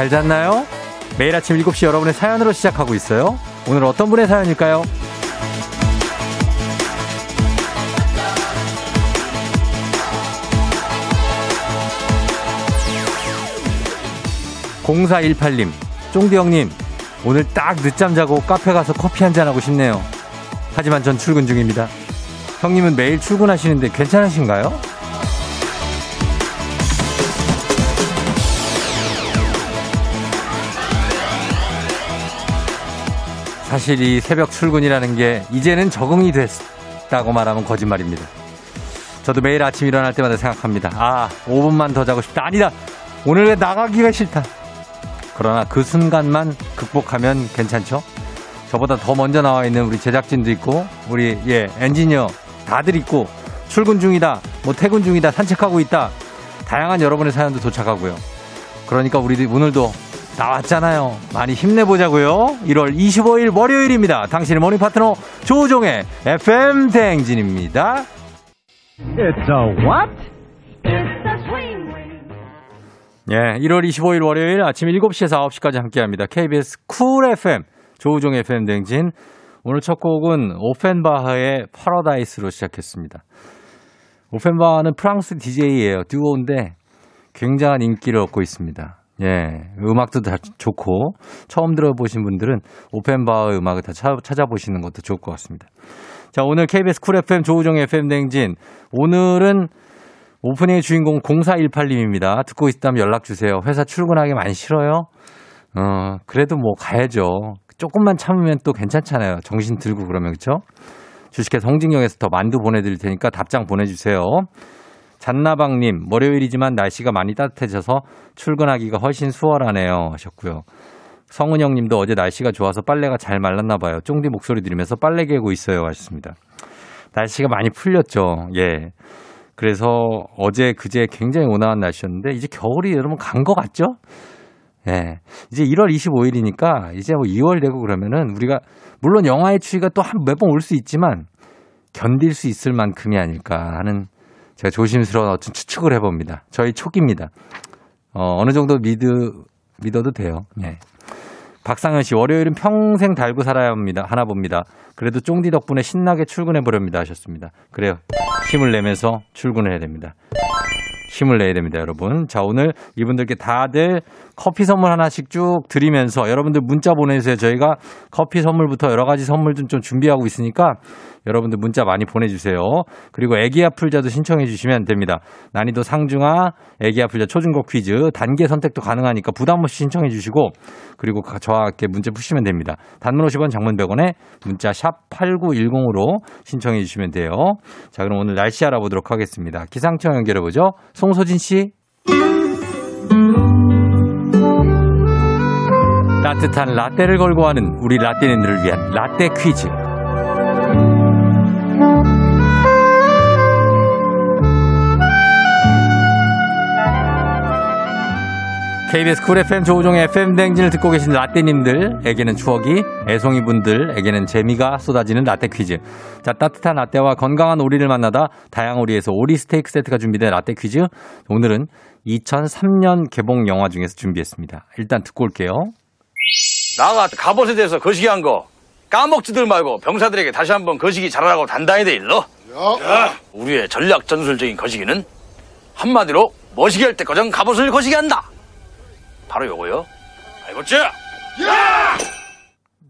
잘 잤나요? 매일 아침 7시 여러분의 사연으로 시작하고 있어요. 오늘 어떤 분의 사연일까요? 0418님, 쫑디 형님, 오늘 딱 늦잠 자고 카페 가서 커피 한 잔 하고 싶네요. 하지만 전 출근 중입니다. 형님은 매일 출근하시는데 괜찮으신가요? 사실 이 새벽 출근이라는 게 이제는 적응이 됐다고 말하면 거짓말입니다. 저도 매일 아침 일어날 때마다 생각합니다. 아, 5분만 더 자고 싶다. 아니다. 오늘 왜 나가기가 싫다. 그러나 그 순간만 극복하면 괜찮죠? 저보다 더 먼저 나와 있는 우리 제작진도 있고, 우리, 예, 엔지니어 다들 있고, 출근 중이다, 뭐 퇴근 중이다, 산책하고 있다. 다양한 여러분의 사연도 도착하고요. 그러니까 우리 오늘도 나왔잖아요. 많이 힘내보자고요. 1월 25일 월요일입니다. 당신의 morning 파트너 조우종의 FM 대행진입니다. It's a what? 예, 1월 25일 월요일 아침 7시에서 9시까지 함께합니다. KBS Cool FM 조우종의 FM 대행진. 오늘 첫 곡은 오펜바흐의 파라다이스로 시작했습니다. 오펜바흐는 프랑스 DJ예요. 듀오인데 굉장한 인기를 얻고 있습니다. 예, 음악도 다 좋고 처음 들어보신 분들은 오펜바흐의 음악을 다 찾아보시는 것도 좋을 것 같습니다. 자, 오늘 KBS Cool FM 조우종의 FM 대행진 오늘은 오프닝의 주인공 0418님입니다. 듣고 있다면 연락 주세요. 회사 출근하기 많이 싫어요? 어, 그래도 뭐 가야죠. 조금만 참으면 또 괜찮잖아요. 정신 들고 그러면 그렇죠? 주식회사 홍진경에서 더 만두 보내드릴 테니까 답장 보내주세요. 잔나방님, 월요일이지만 날씨가 많이 따뜻해져서 출근하기가 훨씬 수월하네요. 하셨고요. 성은영 님도 어제 날씨가 좋아서 빨래가 잘 말랐나 봐요. 쫑디 목소리 들으면서 빨래 개고 있어요. 하셨습니다. 날씨가 많이 풀렸죠. 예. 그래서 어제 그제 굉장히 온화한 날씨였는데 이제 겨울이 여러분 간 것 같죠? 예. 이제 1월 25일이니까 이제 뭐 2월 되고 그러면은 우리가 물론 영화의 추위가 또 한 몇 번 올 수 있지만 견딜 수 있을 만큼이 아닐까 하는 제가 조심스러운 어떤 추측을 해봅니다. 저희 초기입니다. 어, 어느 정도 믿으, 믿어도 돼요. 네. 박상현 씨, 월요일은 평생 달고 살아야 합니다. 하나 봅니다. 그래도 쫑디 덕분에 신나게 출근해 보렵니다. 하셨습니다. 그래요. 힘을 내면서 출근을 해야 됩니다. 힘을 내야 됩니다, 여러분. 자, 오늘 이분들께 다들 커피 선물 하나씩 쭉 드리면서 여러분들 문자 보내주세요. 저희가 커피 선물부터 여러 가지 선물 좀, 좀 준비하고 있으니까 여러분들 문자 많이 보내주세요. 그리고 애기야 풀자도 신청해 주시면 됩니다. 난이도 상중하, 애기야 풀자 초중고 퀴즈, 단계 선택도 가능하니까 부담 없이 신청해 주시고 그리고 저와 함께 문제 푸시면 됩니다. 단문 50원 장문 100원에 문자 샵 8910으로 신청해 주시면 돼요. 자, 그럼 오늘 날씨 알아보도록 하겠습니다. 기상청 연결해 보죠. 송소진 씨. 따뜻한 라떼를 걸고 하는 우리 라떼님들을 위한 라떼 퀴즈. KBS Cool FM 조우종의 FM 대행진을 듣고 계신 라떼님들에게는 추억이, 애송이분들에게는 재미가 쏟아지는 라떼 퀴즈. 자, 따뜻한 라떼와 건강한 오리를 만나다 다향 오리에서 오리 스테이크 세트가 준비된 라떼 퀴즈. 오늘은 2003년 개봉 영화 중에서 준비했습니다. 일단 듣고 올게요. 나가 갑옷에 대해서 거시기한 거 까먹지들 말고 병사들에게 다시 한번 거시기 잘하라고 단단히 돼 일러. 야. 우리의 전략 전술적인 거시기는 한마디로 멋시게 할 때까지 갑옷을 거시기 한다. 바로 요거요. 알겠지?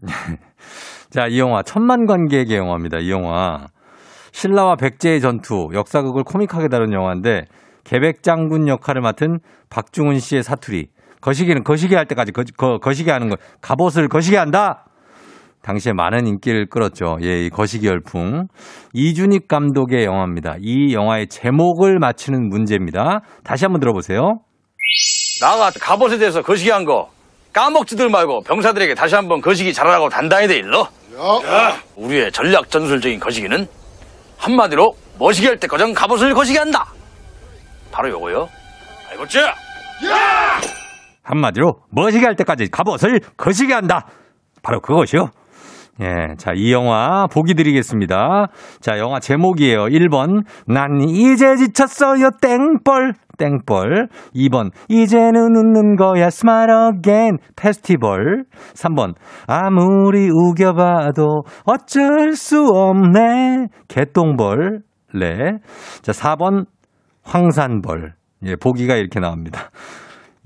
자, 이 영화 천만 관객의 영화입니다. 이 영화 신라와 백제의 전투 역사극을 코믹하게 다룬 영화인데 계백 장군 역할을 맡은 박중훈 씨의 사투리 거시기는 거시기 할 때까지 거, 거, 거시기 하는 거 갑옷을 거시기 한다. 당시에 많은 인기를 끌었죠. 예, 이 거시기 열풍. 이준익 감독의 영화입니다. 이 영화의 제목을 맞히는 문제입니다. 다시 한번 들어보세요. 나가 갑옷에 대해서 거시기한 거 까먹지들 말고 병사들에게 다시 한번 거시기 잘하라고 단단히 돼 일러. 야. 우리의 전략 전술적인 거시기는 한마디로 멋시게 할 때까지 갑옷을 거시기 한다. 바로 요거요. 알겠지? 한마디로 멋지게 할 때까지 갑옷을 거시게 한다. 바로 그것이요. 예, 자, 이 영화 보기 드리겠습니다. 자, 영화 제목이에요. 1번, 난 이제 지쳤어요, 땡벌. 땡벌. 2번, 이제는 웃는 거야, again. 페스티벌. 3번, 아무리 우겨봐도 어쩔 수 없네. 개똥벌. 네. 자, 4번, 황산벌. 예, 보기가 이렇게 나옵니다.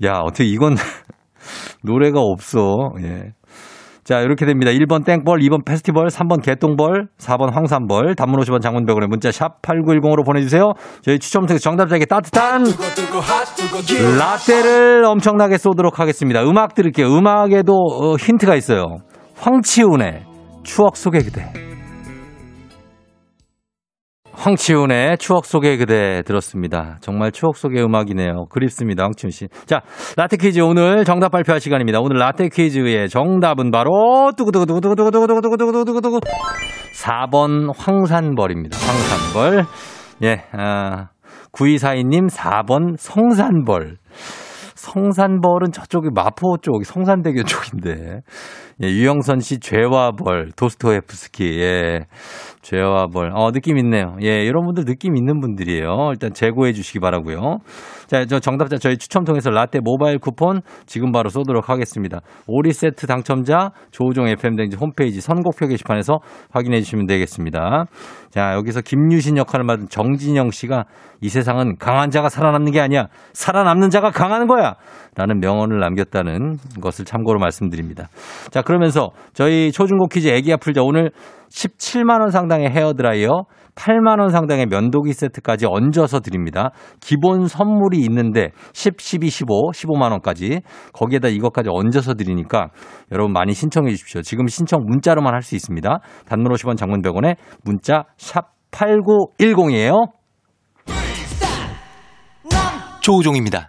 야, 어떻게 이건 노래가 없어. 예. 자, 이렇게 됩니다. 1번 땡벌, 2번 페스티벌, 3번 개똥벌, 4번 황산벌, 단문 50원 장문병원에 문자 샵 8910으로 보내주세요. 저희 추첨 통해서 정답자에게 따뜻한 라떼를 엄청나게 쏘도록 하겠습니다. 음악 들을게요. 음악에도 어, 힌트가 있어요. 황치훈의 추억 속의 그대. 황치훈의 추억 속의 그대 들었습니다. 정말 추억 속의 음악이네요. 그립습니다. 황치훈 씨. 자, 라떼 퀴즈 오늘 정답 발표할 시간입니다. 오늘 라떼 퀴즈의 정답은 바로 두구두구두구두구두구두구두구두구두구두구 4번 황산벌입니다. 황산벌. 예, 아, 9242님 4번 성산벌. 성산벌은 저쪽이 마포 쪽, 성산대교 쪽인데. 예, 유영선 씨 죄와 벌, 도스토예프스키. 예. 죄와 벌. 어, 느낌 있네요. 예, 이런 분들 느낌 있는 분들이에요. 일단 제고해 주시기 바라고요. 자, 저 정답자 저희 추첨 통해서 라떼 모바일 쿠폰 지금 바로 쏘도록 하겠습니다. 오리 세트 당첨자 조우종 FM 댕지 홈페이지 선곡표 게시판에서 확인해 주시면 되겠습니다. 자, 여기서 김유신 역할을 맡은 정진영 씨가 이 세상은 강한 자가 살아남는 게 아니야. 살아남는 자가 강한 거야. 라는 명언을 남겼다는 것을 참고로 말씀드립니다. 자, 그러면서 저희 초중고 퀴즈 애기야 풀자 오늘 17만원 상당의 헤어드라이어, 8만원 상당의 면도기 세트까지 얹어서 드립니다. 기본 선물이 있는데 10, 12, 15, 15만원까지 거기에다 이것까지 얹어서 드리니까 여러분 많이 신청해 주십시오. 지금 신청 문자로만 할 수 있습니다. 단문 50원 장문 100원에 문자 샵 8910이에요. 조우종입니다.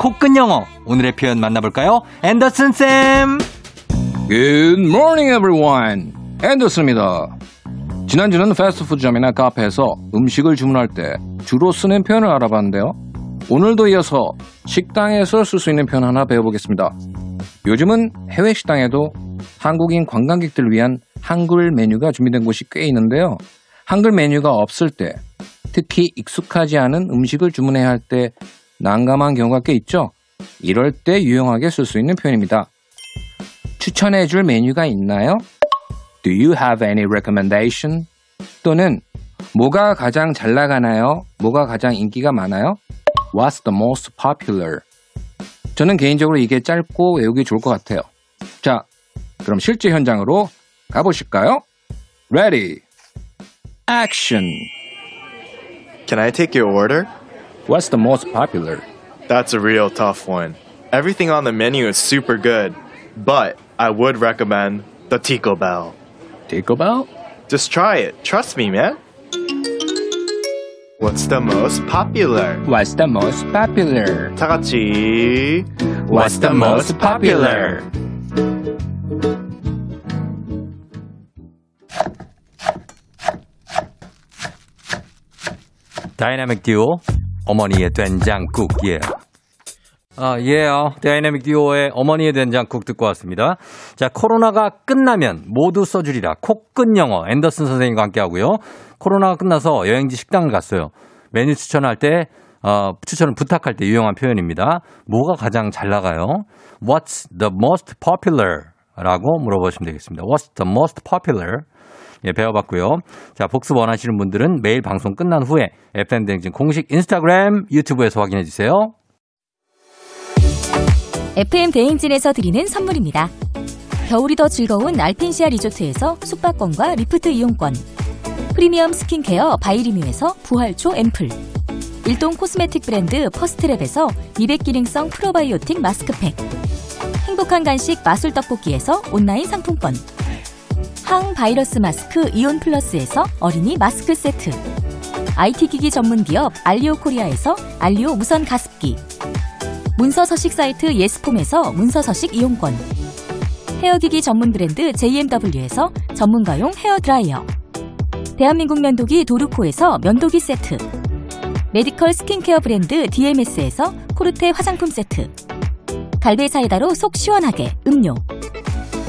코끝 영어 오늘의 표현 만나볼까요 앤더슨 쌤 Good morning, everyone. 앤더슨입니다. 지난주는 패스트푸드점이나 카페에서 음식을 주문할 때 주로 쓰는 표현을 알아봤는데요. 오늘도 이어서 식당에서 쓸 수 있는 표현 하나 배워보겠습니다. 요즘은 해외 식당에도 한국인 관광객들을 위한 한글 메뉴가 준비된 곳이 꽤 있는데요. 한글 메뉴가 없을 때, 특히 익숙하지 않은 음식을 주문해야 할 때 난감한 경우가 꽤 있죠. 이럴 때 유용하게 쓸 수 있는 표현입니다. 추천해 줄 메뉴가 있나요? Do you have any recommendation? 또는 뭐가 가장 잘 나가나요? 뭐가 가장 인기가 많아요? What's the most popular? 저는 개인적으로 이게 짧고 외우기 좋을 것 같아요. 자, 그럼 실제 현장으로 가보실까요? Ready. Action. Can I take your order? What's the most popular? That's a real tough one. Everything on the menu is super good, but I would recommend the Tico Bell. Taco Bell? Just try it. Trust me, man. What's the most popular? What's the most popular? 다 같이. What's the most popular? 다이나믹 듀오 어머니의 된장국 예. 아, 예요. 다이나믹 듀오의 어머니의 된장국 듣고 왔습니다. 자, 코로나가 끝나면 모두 써주리라. 코끝 영어 앤더슨 선생님과 함께 하고요. 코로나가 끝나서 여행지 식당을 갔어요. 메뉴 추천할 때 어, 추천을 부탁할 때 유용한 표현입니다. 뭐가 가장 잘 나가요? What's the most popular? 라고 물어보시면 되겠습니다. What's the most popular? 예, 배워봤고요. 자, 복습 원하시는 분들은 매일 방송 끝난 후에 FM대행진 공식 인스타그램, 유튜브에서 확인해 주세요. FM 대행진에서 드리는 선물입니다. 겨울이 더 즐거운 알펜시아 리조트에서 숙박권과 리프트 이용권. 프리미엄 스킨케어 바이리뮤에서 부활초 앰플. 일동 코스메틱 브랜드 퍼스트랩에서 미백 기능성 프로바이오틱 마스크팩. 행복한 간식 마술 떡볶이에서 온라인 상품권. 항바이러스 마스크 이온 플러스에서 어린이 마스크 세트. IT 기기 전문 기업 알리오 코리아에서 알리오 무선 가습기. 문서 서식 사이트 예스폼에서 문서 서식 이용권. 헤어기기 전문 브랜드 JMW에서 전문가용 헤어 드라이어. 대한민국 면도기 도르코에서 면도기 세트. 메디컬 스킨케어 브랜드 DMS에서 코르테 화장품 세트. 갈배 사이다로 속 시원하게 음료.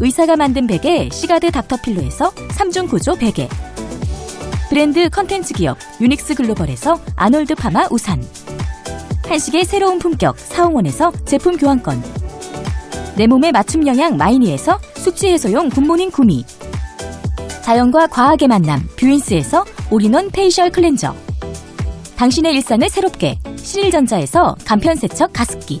의사가 만든 베개 시가드 닥터필로에서 3중 구조 베개. 브랜드 컨텐츠 기업 유닉스 글로벌에서 아놀드 파마 우산. 한식의 새로운 품격 사홍원에서 제품 교환권 내 몸에 맞춤 영양 마이니에서 숙취 해소용 굿모닝 구미 자연과 과학의 만남 뷰인스에서 올인원 페이셜 클렌저 당신의 일상을 새롭게 신일전자에서 간편세척 가습기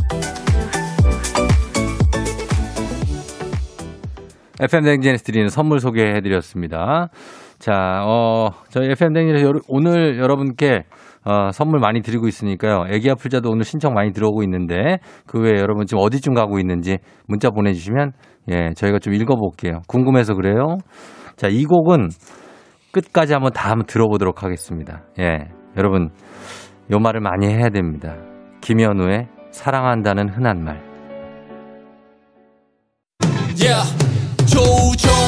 FM 댕진에서 드리는 선물 소개해드렸습니다. 자, 어, 저희 FM 댕진에서 오늘 여러분께 어, 선물 많이 드리고 있으니까요. 애기 아플자도 오늘 신청 많이 들어오고 있는데 그 외에 여러분 지금 어디쯤 가고 있는지 문자 보내주시면 예, 저희가 좀 읽어볼게요. 궁금해서 그래요. 자, 이 곡은 끝까지 한번 다 한번 들어보도록 하겠습니다. 예, 여러분 요 말을 많이 해야 됩니다. 김현우의 사랑한다는 흔한 말. Yeah.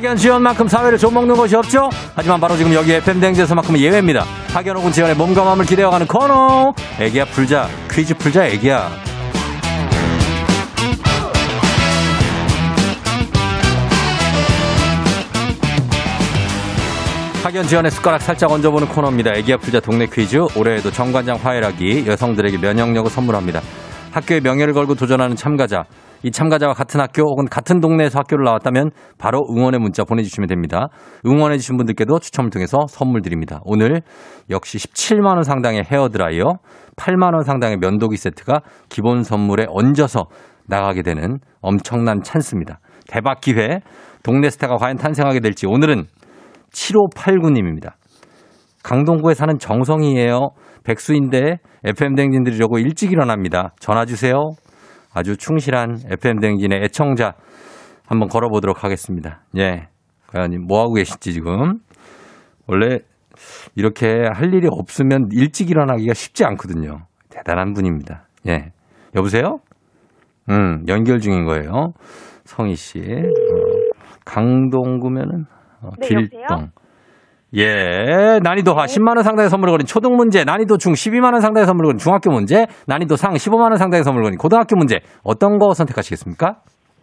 학연 지원만큼 사회를 좀먹는 것이 없죠? 하지만 바로 지금 여기 FM 댕제에서만큼은 예외입니다. 학연 혹은 지원의 몸과 마음을 기대어가는 코너. 애기야 풀자. 퀴즈 풀자 애기야. 학연 지원의 숟가락 살짝 얹어보는 코너입니다. 애기야 풀자 동네 퀴즈. 올해에도 정관장 화해락이 여성들에게 면역력을 선물합니다. 학교의 명예를 걸고 도전하는 참가자. 이 참가자와 같은 학교 혹은 같은 동네에서 학교를 나왔다면 바로 응원의 문자 보내주시면 됩니다. 응원해주신 분들께도 추첨을 통해서 선물 드립니다. 오늘 역시 17만원 상당의 헤어드라이어, 8만원 상당의 면도기 세트가 기본 선물에 얹어서 나가게 되는 엄청난 찬스입니다. 대박 기회. 동네 스타가 과연 탄생하게 될지 오늘은 7589님입니다. 강동구에 사는 정성이에요. 백수인데 FM 댕진들이려고 일찍 일어납니다. 전화 주세요. 아주 충실한 FM 댕진의 애청자 한번 걸어보도록 하겠습니다. 예. 과연 뭐 하고 계실지 지금. 원래 이렇게 할 일이 없으면 일찍 일어나기가 쉽지 않거든요. 대단한 분입니다. 예. 여보세요? 음, 연결 중인 거예요. 성희 씨. 어, 강동구면은 어, 네, 길동. 여보세요? 예, 난이도 하 10만 원 상당의 선물을 거린 초등 문제, 난이도 중 12만 원 상당의 선물을 거린 중학교 문제, 난이도 상 15만 원 상당의 선물을 거린 고등학교 문제. 어떤 거 선택하시겠습니까?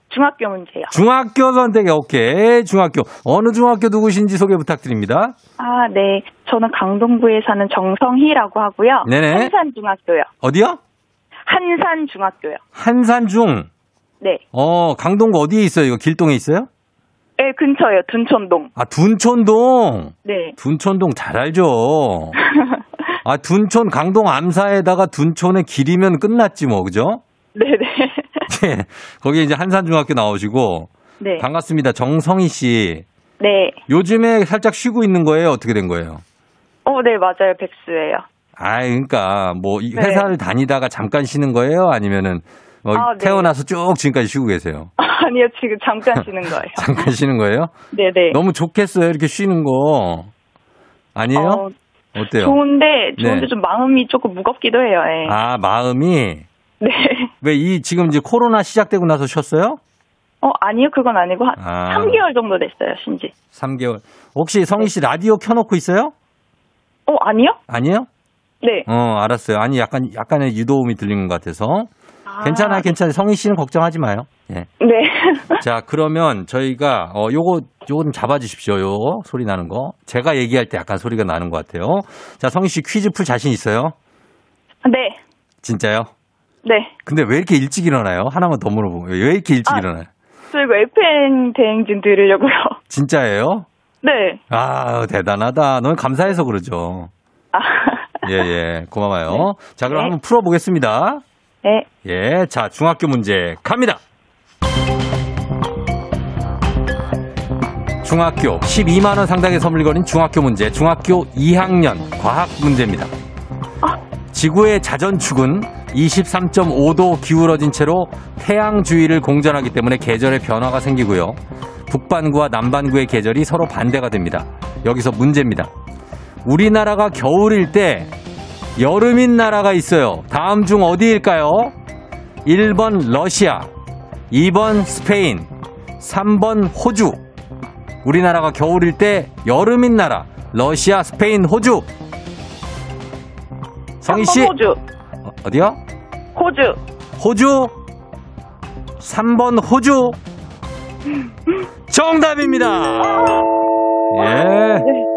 중학교 문제요. 중학교 선택에 오케이. 중학교. 어느 중학교 누구신지 소개 부탁드립니다. 아, 네. 저는 강동구에 사는 정성희라고 하고요. 네네. 한산 중학교요. 어디요? 한산 중학교요. 한산 중. 네. 어, 강동구 어디에 있어요? 이거 길동에 있어요? 네, 근처요. 둔촌동. 아, 둔촌동. 네. 둔촌동 잘 알죠. 아, 둔촌 강동 암사에다가 둔촌에 길이면 끝났지 뭐, 그죠? 네네. 예. 거기 이제 한산중학교 나오시고 네. 반갑습니다. 정성희 씨. 네. 요즘에 살짝 쉬고 있는 거예요? 어떻게 된 거예요? 어, 네, 맞아요. 백수예요. 아, 그러니까 뭐이 네. 회사를 다니다가 잠깐 쉬는 거예요? 아니면은 어, 아, 네. 태어나서 쭉 지금까지 쉬고 계세요? 아니요, 지금 잠깐 쉬는 거예요. 잠깐 쉬는 거예요? 네네. 너무 좋겠어요. 이렇게 쉬는 거. 아니에요? 어, 어때요? 좋은데, 좋은데 네. 좀 마음이 조금 무겁기도 해요. 예. 아, 마음이 네. 왜 이 지금 이제 코로나 시작되고 나서 쉬었어요? 어, 아니요, 그건 아니고, 한 아. 3개월 정도 됐어요, 쉰지. 3개월. 혹시 성희 씨 라디오 켜놓고 있어요? 어, 아니요? 아니에요? 네. 어, 알았어요. 아니, 약간, 약간의 유도음이 들리는 것 같아서. 아, 괜찮아요, 괜찮아요. 성희 씨는 걱정하지 마요. 예. 네. 자, 그러면 저희가, 어, 요거, 요거 좀 잡아 주십시오. 요거, 소리 나는 거. 제가 얘기할 때 약간 소리가 나는 것 같아요. 자, 성희 씨 퀴즈 풀 자신 있어요? 네. 진짜요? 네. 근데 왜 이렇게 일찍 일어나요? 하나만 더 물어보고. 왜 이렇게 일찍 아. 일어나요? 저 이거 FM 대행진 들으려고요. 진짜예요? 네. 아, 대단하다. 너무 감사해서 그러죠. 아. 예, 예. 고마워요. 자, 그럼 네. 한번 풀어보겠습니다. 네. 예. 자, 중학교 문제 갑니다. 중학교 12만 원 상당의 선물 거린 중학교 문제. 중학교 2학년 과학 문제입니다. 지구의 자전축은 23.5도 기울어진 채로 태양 주위를 공전하기 때문에 계절의 변화가 생기고요. 북반구와 남반구의 계절이 서로 반대가 됩니다. 여기서 문제입니다. 우리나라가 겨울일 때 여름인 나라가 있어요. 다음 중 어디일까요? 1번 러시아, 2번 스페인, 3번 호주. 우리나라가 겨울일 때 여름인 나라 러시아, 스페인, 호주. 성희 씨 3번 호주. 어, 어디요? 호주. 호주 3번 호주 정답입니다. 예.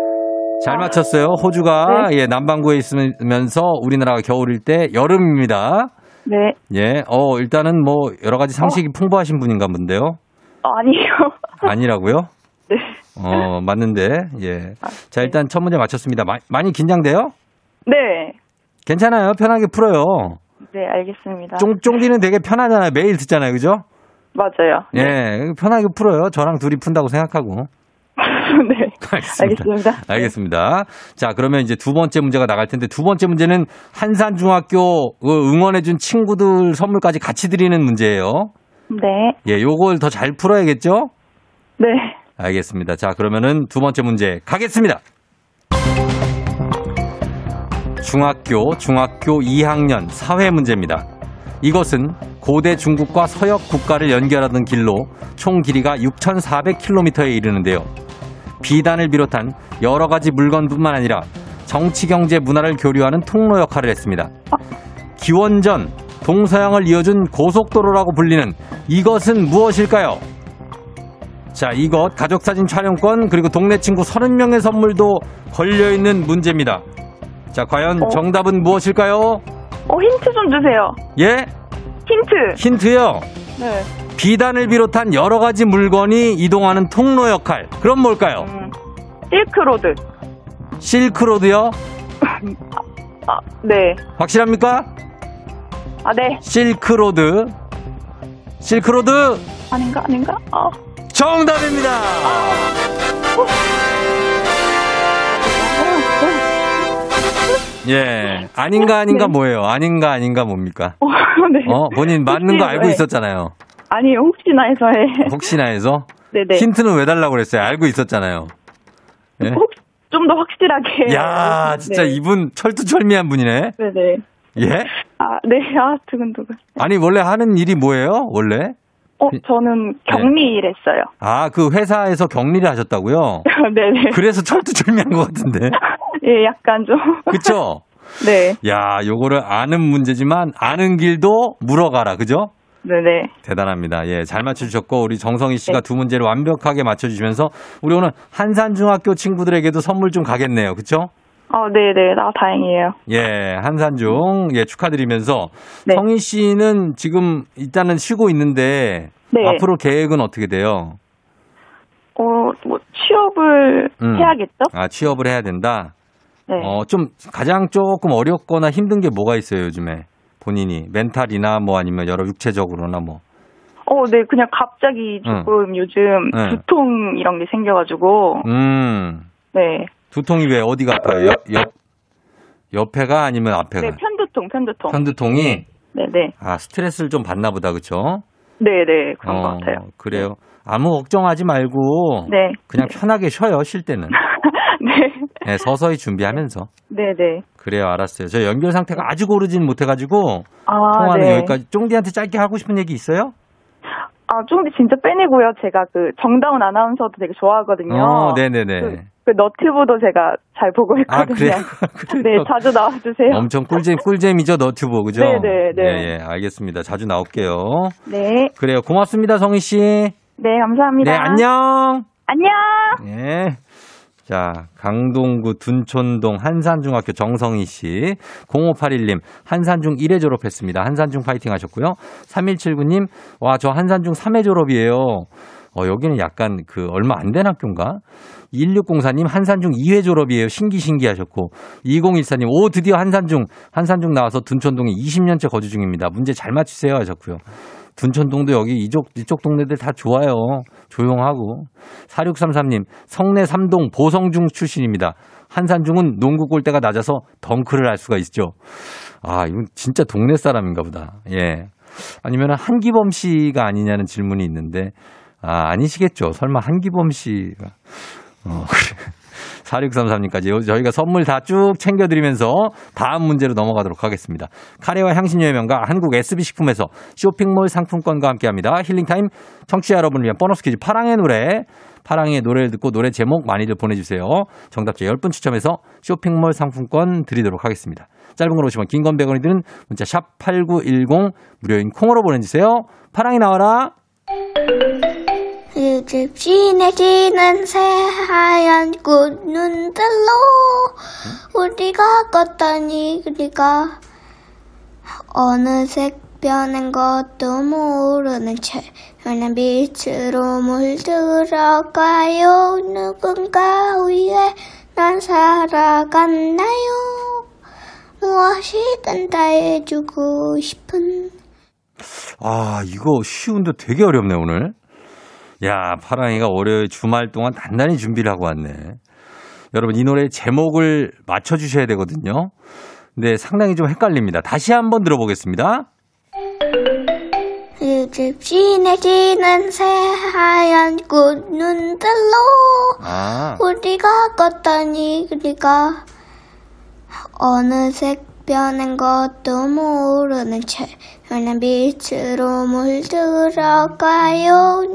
잘 맞췄어요. 호주가 예, 남반구에 있으면서 우리나라가 겨울일 때 여름입니다. 네. 예. 어, 일단은 뭐 여러 가지 상식이 풍부하신 분인가 본데요. 어, 아니요. 아니라고요? 네. 어, 맞는데. 예. 자, 일단 첫 문제 맞췄습니다. 마- 많이 긴장돼요? 네. 괜찮아요. 편하게 풀어요. 네, 알겠습니다. 쫑쫑디는 되게 편하잖아요. 매일 듣잖아요. 그죠? 맞아요. 예, 편하게 풀어요. 저랑 둘이 푼다고 생각하고. 네. 알겠습니다. 알겠습니다. 알겠습니다. 자, 그러면 이제 두 번째 문제가 나갈 텐데 두 번째 문제는 한산중학교 그 응원해준 친구들 선물까지 같이 드리는 문제예요. 네. 예, 요걸 더 잘 풀어야겠죠? 네. 알겠습니다. 자, 그러면은 두 번째 문제 가겠습니다. 중학교, 중학교 2학년 사회 문제입니다. 이것은 고대 중국과 서역 국가를 연결하던 길로 총 길이가 6,400km에 이르는데요. 비단을 비롯한 여러 가지 물건뿐만 아니라 정치, 경제, 문화를 교류하는 통로 역할을 했습니다. 기원전 동서양을 이어준 고속도로라고 불리는 이것은 무엇일까요? 자, 이것 가족사진 촬영권 그리고 동네 친구 30명의 선물도 걸려있는 문제입니다. 자, 과연 어. 정답은 무엇일까요? 어, 힌트 좀 주세요. 예? 힌트. 힌트요. 네. 비단을 비롯한 여러 가지 물건이 이동하는 통로 역할. 그럼 뭘까요? 음, 실크로드. 실크로드요? 아, 네. 확실합니까? 아, 네. 실크로드. 실크로드 아닌가, 아닌가? 어. 정답입니다. 예. 아닌가 아닌가 네. 뭐예요? 아닌가 아닌가 뭡니까? 어, 네. 어, 본인 맞는 거 알고 네. 있었잖아요. 아니, 혹시나 해서 해. 혹시나 해서 네네. 힌트는 왜 달라고 그랬어요? 알고 있었잖아요. 예? 혹, 좀더 확실하게. 야, 진짜 네. 이분 철두철미한 분이네. 네네. 예? 아, 네. 아, 두근두근. 아니 원래 하는 일이 뭐예요? 원래? 어, 저는 격리 일했어요. 아, 그 회사에서 격리를 하셨다고요? 네네. 그래서 철두철미한 것 같은데. 예, 약간 좀. 그쵸? 네. 야, 요거를 아는 문제지만 아는 길도 물어가라. 그죠? 네네. 대단합니다. 예, 잘 맞춰주셨고, 우리 정성희 씨가 네. 두 문제를 완벽하게 맞춰주시면서, 우리 오늘 한산중학교 친구들에게도 선물 좀 가겠네요. 그쵸? 어, 네네. 나 다행이에요. 예, 한산중, 예, 축하드리면서, 네. 성희 씨는 지금 일단은 쉬고 있는데, 네. 앞으로 계획은 어떻게 돼요? 어, 뭐, 취업을 음. 해야겠죠? 아, 취업을 해야 된다? 네. 어, 좀 가장 조금 어렵거나 힘든 게 뭐가 있어요, 요즘에? 본인이. 멘탈이나 뭐 아니면 여러 육체적으로나 뭐. 어, 네. 그냥 갑자기 응. 조금 요즘 네. 두통 이런 게 생겨가지고. 음. 네. 두통이 왜 어디가 아파요? 옆, 옆, 옆에가 아니면 앞에가? 네, 편두통, 편두통. 편두통이? 네 네. 아, 스트레스를 좀 받나 보다, 그쵸? 네네. 그런 어, 것 같아요. 그래요. 아무 걱정하지 말고. 네. 그냥 편하게 쉬어요, 쉴 때는. 네. 네, 서서히 준비하면서. 네네. 그래요, 알았어요. 저 연결 상태가 아주 고르진 못해가지고. 아, 통화는 네. 여기까지. 쫑디한테 짧게 하고 싶은 얘기 있어요? 아, 쫑디 진짜 팬이고요. 제가 그 정다운 아나운서도 되게 좋아하거든요. 어, 네네네. 그, 그 너튜브도 제가 잘 보고 아, 있거든요. 그래요? 네, 자주 나와주세요. 엄청 꿀잼, 꿀잼이죠, 너튜브, 그죠? 네네, 네. 예, 예, 알겠습니다. 자주 나올게요. 네. 그래요. 고맙습니다, 성희 씨. 네, 감사합니다. 네, 안녕. 안녕. 예. 자, 강동구 둔촌동 한산중학교 정성희 씨, 0581님, 한산중 1회 졸업했습니다. 한산중 파이팅 하셨고요. 3179님, 와, 저 한산중 3회 졸업이에요. 어, 여기는 약간 그 얼마 안 된 학교인가? 1604님, 한산중 2회 졸업이에요. 신기 신기 하셨고. 2014님, 오, 드디어 한산중, 한산중 나와서 둔촌동에 20년째 거주 중입니다. 문제 잘 맞추세요 하셨고요. 둔촌동도 여기 이쪽, 이쪽 동네들 다 좋아요. 조용하고. 4633님, 성내 3동 보성중 출신입니다. 한산중은 농구 골대가 낮아서 덩크를 할 수가 있죠. 아, 이건 진짜 동네 사람인가 보다. 예. 아니면 한기범 씨가 아니냐는 질문이 있는데, 아, 아니시겠죠. 설마 한기범 씨가. 어, 그래. 4633님까지 저희가 선물 다 쭉 챙겨드리면서 다음 문제로 넘어가도록 하겠습니다. 카레와 향신료의 명가 한국 SB식품에서 쇼핑몰 상품권과 함께합니다. 힐링타임 청취자 여러분을 위한 보너스 퀴즈 파랑의 노래 파랑의 노래를 듣고 노래 제목 많이들 보내주세요. 정답자 10분 추첨해서 쇼핑몰 상품권 드리도록 하겠습니다. 짧은 걸 오시면 긴건 100원이 드는 문자 샵 8910 무료인 콩으로 보내주세요. 파랑이 나와라. 집 진해지는 새하얀 꽃눈들로 우리가 걷다니 우리가 어느새 변한 것도 모르는 채 현한 빛으로 물들어가요 누군가 위에 난 살아갔나요 무엇이든 다 해주고 싶은 아, 이거 쉬운데 되게 어렵네, 오늘. 야, 파랑이가 월요일 주말 동안 단단히 준비를 하고 왔네. 여러분, 이 노래 제목을 맞춰주셔야 되거든요. 근데 상당히 좀 헷갈립니다. 다시 한번 들어보겠습니다. 집 진해지는 새하얀 꽃눈들로 아, 우리가 걷다니 우리가 어느새 변한 것도 모르는 채 현한 빛으로 물들어가요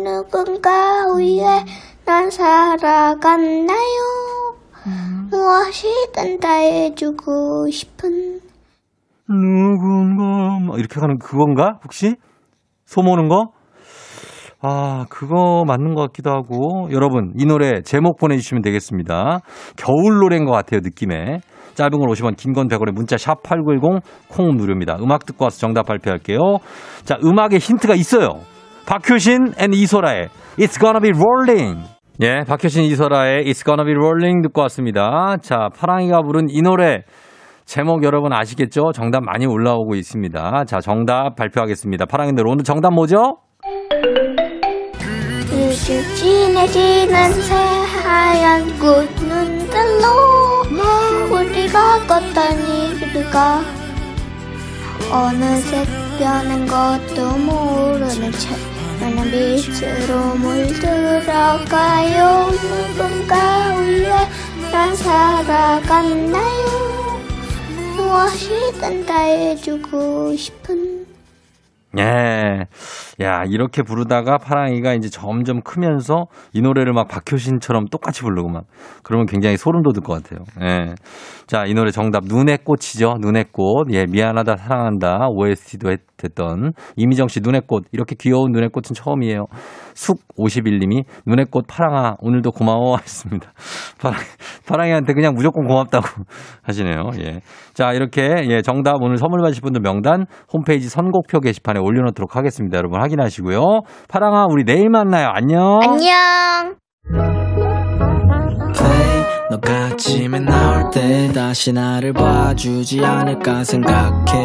누군가 위에 난 살아갔나요 무엇이든 다 해주고 싶은 누군가, 막 이렇게 가는 그건가? 혹시? 소모는 거? 아, 그거 맞는 것 같기도 하고. 여러분, 이 노래 제목 보내주시면 되겠습니다. 겨울 노래인 것 같아요, 느낌에. 짧은 걸 50원, 긴 건 100원에 문자 샵 8910, 콩 누릅니다. 음악 듣고 와서 정답 발표할게요. 자, 음악에 힌트가 있어요. 박효신 and 이소라의 It's Gonna Be Rolling. 예, 박효신 이소라의 It's Gonna Be Rolling 듣고 왔습니다. 자, 파랑이가 부른 이 노래 제목 여러분 아시겠죠? 정답 많이 올라오고 있습니다. 자, 정답 발표하겠습니다. 파랑이들 오늘 정답 뭐죠? 쭉 진해지는 새 하얀 꽃눈들로 우리가 걷다니 우리가 어느새 변한 것도 모르는 채 현한 빛으로 물들어가요. 누군가 위에 난 살아갔나요? 무엇이든 다 해주고 싶은 예. 야, 이렇게 부르다가 파랑이가 이제 점점 크면서 이 노래를 막 박효신처럼 똑같이 부르고 막 그러면 굉장히 소름 돋을 것 같아요. 예. 자, 이 노래 정답 눈의 꽃이죠. 눈의 꽃. 예, 미안하다 사랑한다. OST도 했, 됐던 이미정 씨 눈의 꽃. 이렇게 귀여운 눈의 꽃은 처음이에요. 숙 51님이 눈의 꽃 파랑아 오늘도 고마워 하셨습니다. 파랑, 파랑이한테 그냥 무조건 고맙다고 하시네요. 예. 자, 이렇게 예, 정답 오늘 선물 받으실 분들 명단 홈페이지 선곡표 게시판에 올려놓도록 하겠습니다. 여러분 확인하시고요. 파랑아 우리 내일 만나요. 안녕. 안녕. 너가 아침에 나올 때 다시 나를 봐주지 않을까 생각해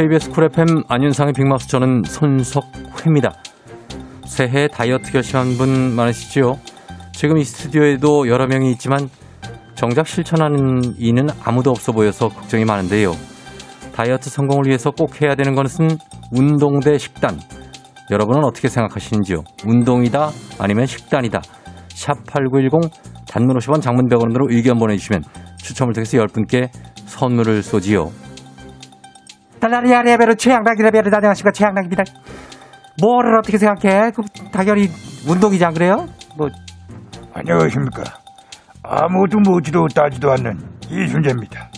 KBS 쿨 FM 안윤상의 빅마우스 저는 손석회입니다. 새해 다이어트 결심한 분 많으시죠? 지금 이 스튜디오에도 여러 명이 있지만 정작 실천하는 이는 아무도 없어 보여서 걱정이 많은데요. 다이어트 성공을 위해서 꼭 해야 되는 것은 운동 대 식단. 여러분은 어떻게 생각하시는지요? 운동이다 아니면 식단이다. 샵 8910 단문 50원 장문 100원으로 의견 보내주시면 추첨을 통해서 10분께 선물을 쏘지요. 달라리아 레벨은 최양락이 레벨을 안녕하십니까 최양락입니다. 뭐를 어떻게 생각해? 그 당연히 운동이지 안 그래요? 뭐 안녕하십니까. 아무도 묻지도 따지도 않는 이순재입니다.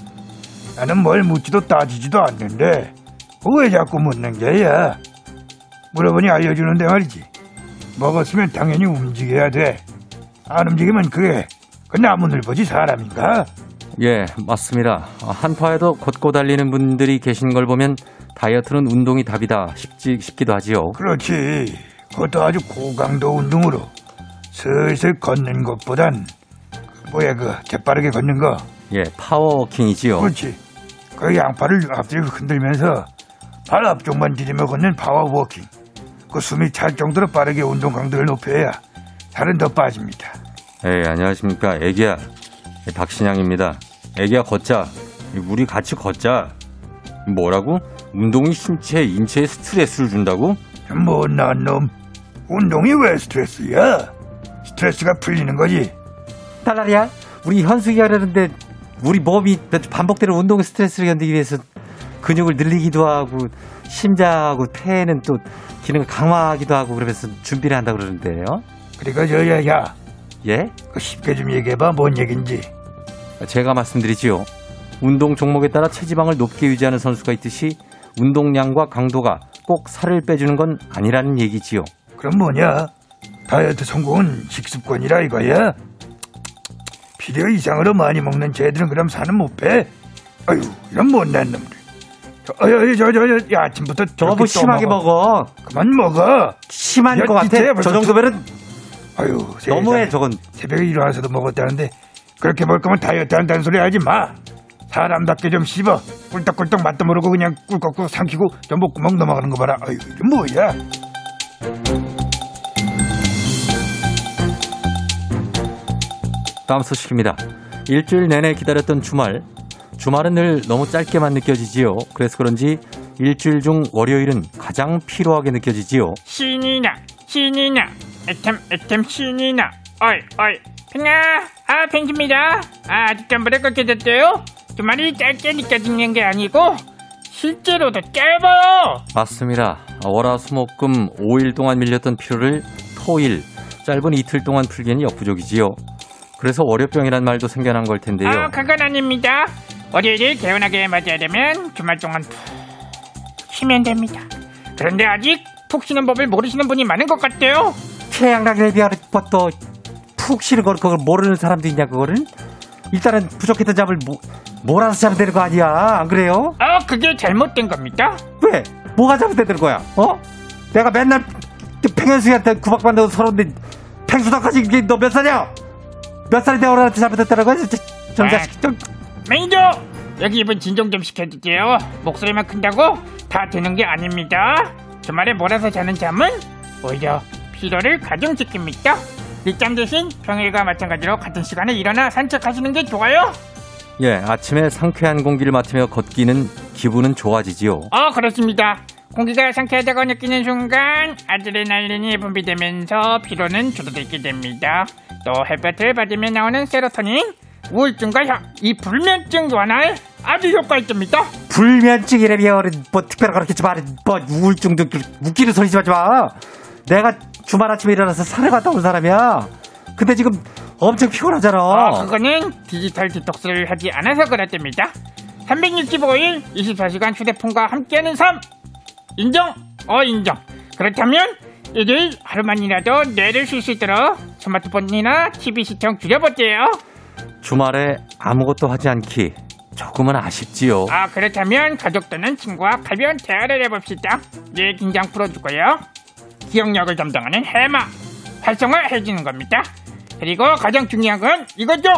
나는 뭘 묻지도 따지지도 않는데 왜 자꾸 묻는 게야? 물어보니 알려주는데 말이지. 먹었으면 당연히 움직여야 돼. 안 움직이면 그게 그 나무늘보지 사람인가? 예, 맞습니다. 한파에도 걷고 달리는 분들이 계신 걸 보면 다이어트는 운동이 답이다 싶지, 싶기도 하지요. 그렇지. 그것도 아주 고강도 운동으로 슬슬 걷는 것보단 뭐야 그 재빠르게 걷는 거 예, 파워워킹이지요. 그렇지. 그 양팔을 앞뒤로 흔들면서 발 앞쪽만 디디며 걷는 파워워킹. 그 숨이 찰 정도로 빠르게 운동 강도를 높여야 살은 더 빠집니다. 예, 안녕하십니까. 애기야. 예, 박신양입니다. 애기야, 걷자. 우리 같이 걷자. 뭐라고? 운동이 신체, 인체에 스트레스를 준다고? 못난 놈. 운동이 왜 스트레스야? 스트레스가 풀리는 거지. 딸라리야, 우리 현숙이가 그러는데 우리 몸이 반복되는 운동 스트레스를 견디기 위해서 근육을 늘리기도 하고 심장하고 폐는 또 기능을 강화하기도 하고 그러면서 준비를 한다 그러는데요. 그리고 저야 야, 예? 그 쉽게 좀 얘기해봐 뭔 얘긴지. 제가 말씀드리지요. 운동 종목에 따라 체지방을 높게 유지하는 선수가 있듯이 운동량과 강도가 꼭 살을 빼주는 건 아니라는 얘기지요. 그럼 뭐냐? 다이어트 성공은 식습관이라 이거야? 필요 이상으로 많이 먹는 쟤들은 그럼 살은 못 빼? 아유, 이런 못난 놈들. 저, 어, 저, 저, 저, 저, 야, 아침부터 저거 뭐또 심하게 먹어. 그만 먹어. 심한 야, 것 같아. 저 정도면은 아유, 너무해 세상에. 저건. 새벽에 일어나서도 먹었다는데 그렇게 먹을 거면 다이어트 한다는 소리 하지 마. 사람답게 좀 씹어. 꿀떡꿀떡 맛도 모르고 그냥 꿀꺽꿀 삼키고 저 목구멍 넘어가는 거 봐라. 아유, 이게 뭐야? 다음 소식입니다. 일주일 내내 기다렸던 주말. 주말은 늘 너무 짧게만 느껴지지요. 그래서 그런지 일주일 중 월요일은 가장 피로하게 느껴지지요. 신이 나, 신이 나, 애템, 애템 신이 나. 어이, 어이, 팽아, 아, 팽입니다. 아, 아직도 안 그렇게 됐대요? 주말이 짧게 느껴지는 게 아니고, 실제로도 짧아요! 맞습니다. 월화수목금 5일 동안 밀렸던 피로를 토일, 짧은 이틀 동안 풀기에는 역부족이지요. 그래서 월요병이란 말도 생겨난 걸 텐데요. 아, 그건 아닙니다. 월요일을 개운하게 맞이하려면 주말 동안 푹 쉬면 됩니다. 그런데 아직 푹 쉬는 법을 모르시는 분이 많은 것 같아요. 태양락에 비하는 것도 푹 쉬는 걸 그걸 모르는 사람도 있냐 그거를? 일단은 부족했던 잠을 모, 몰아서 자면 되는 거 아니야 안 그래요? 아, 그게 잘못된 겁니까? 왜? 뭐가 잘못된 거야? 어? 내가 맨날 그 팽현수한테 구박받는 서러운데 팽수덕하지 너 몇 살이야? 몇 살인데 어른한테 잘못했다라고? 정자식 좀. 매니저 여기 이분 진정 좀 시켜줄게요 목소리만 큰다고 다 되는 게 아닙니다 주말에 몰아서 자는 잠은 오히려 피로를 가중시킵니다. 늦잠 대신 평일과 마찬가지로 같은 시간에 일어나 산책하시는 게 좋아요. 예, 아침에 상쾌한 공기를 맡으며 걷기는 기분은 좋아지지요. 어 그렇습니다. 공기가 상쾌하다고 느끼는 순간 아드레날린이 분비되면서 피로는 줄어들게 됩니다. 또 햇볕을 받으며 나오는 세로토닌 우울증과 혀- 이 불면증 완화에 아주 효과 있습니다 불면증이라며 뭐 특별한 그렇게 말뭐 우울증도 웃기는 소리 좀 하지 마. 내가 주말 아침에 일어나서 산에 갔다 온 사람이야. 근데 지금 엄청 피곤하잖아. 어, 그거는 디지털 디톡스를 하지 않아서 그렇답니다. 365일 24시간 휴대폰과 함께하는 삶 인정? 어 인정. 그렇다면 일요일 하루만이라도 뇌를 쉴 수 있도록 스마트폰이나 TV 시청 줄여볼게요. 주말에 아무것도 하지 않기 조금은 아쉽지요. 아 그렇다면 가족 또는 친구와 가벼운 대화를 해봅시다. 뇌 긴장 풀어주고요. 기억력을 담당하는 해마 활성화 해주는 겁니다. 그리고 가장 중요한 건 이거죠.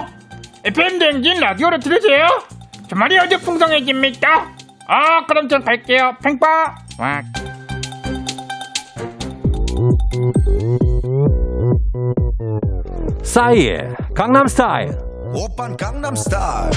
FM 대행진 라디오로 들으세요. 주말이 아주 풍성해집니다. 아 그럼 전 갈게요. 팽파. 와. 싸이의 강남 스타일. 오빤 강남 스타일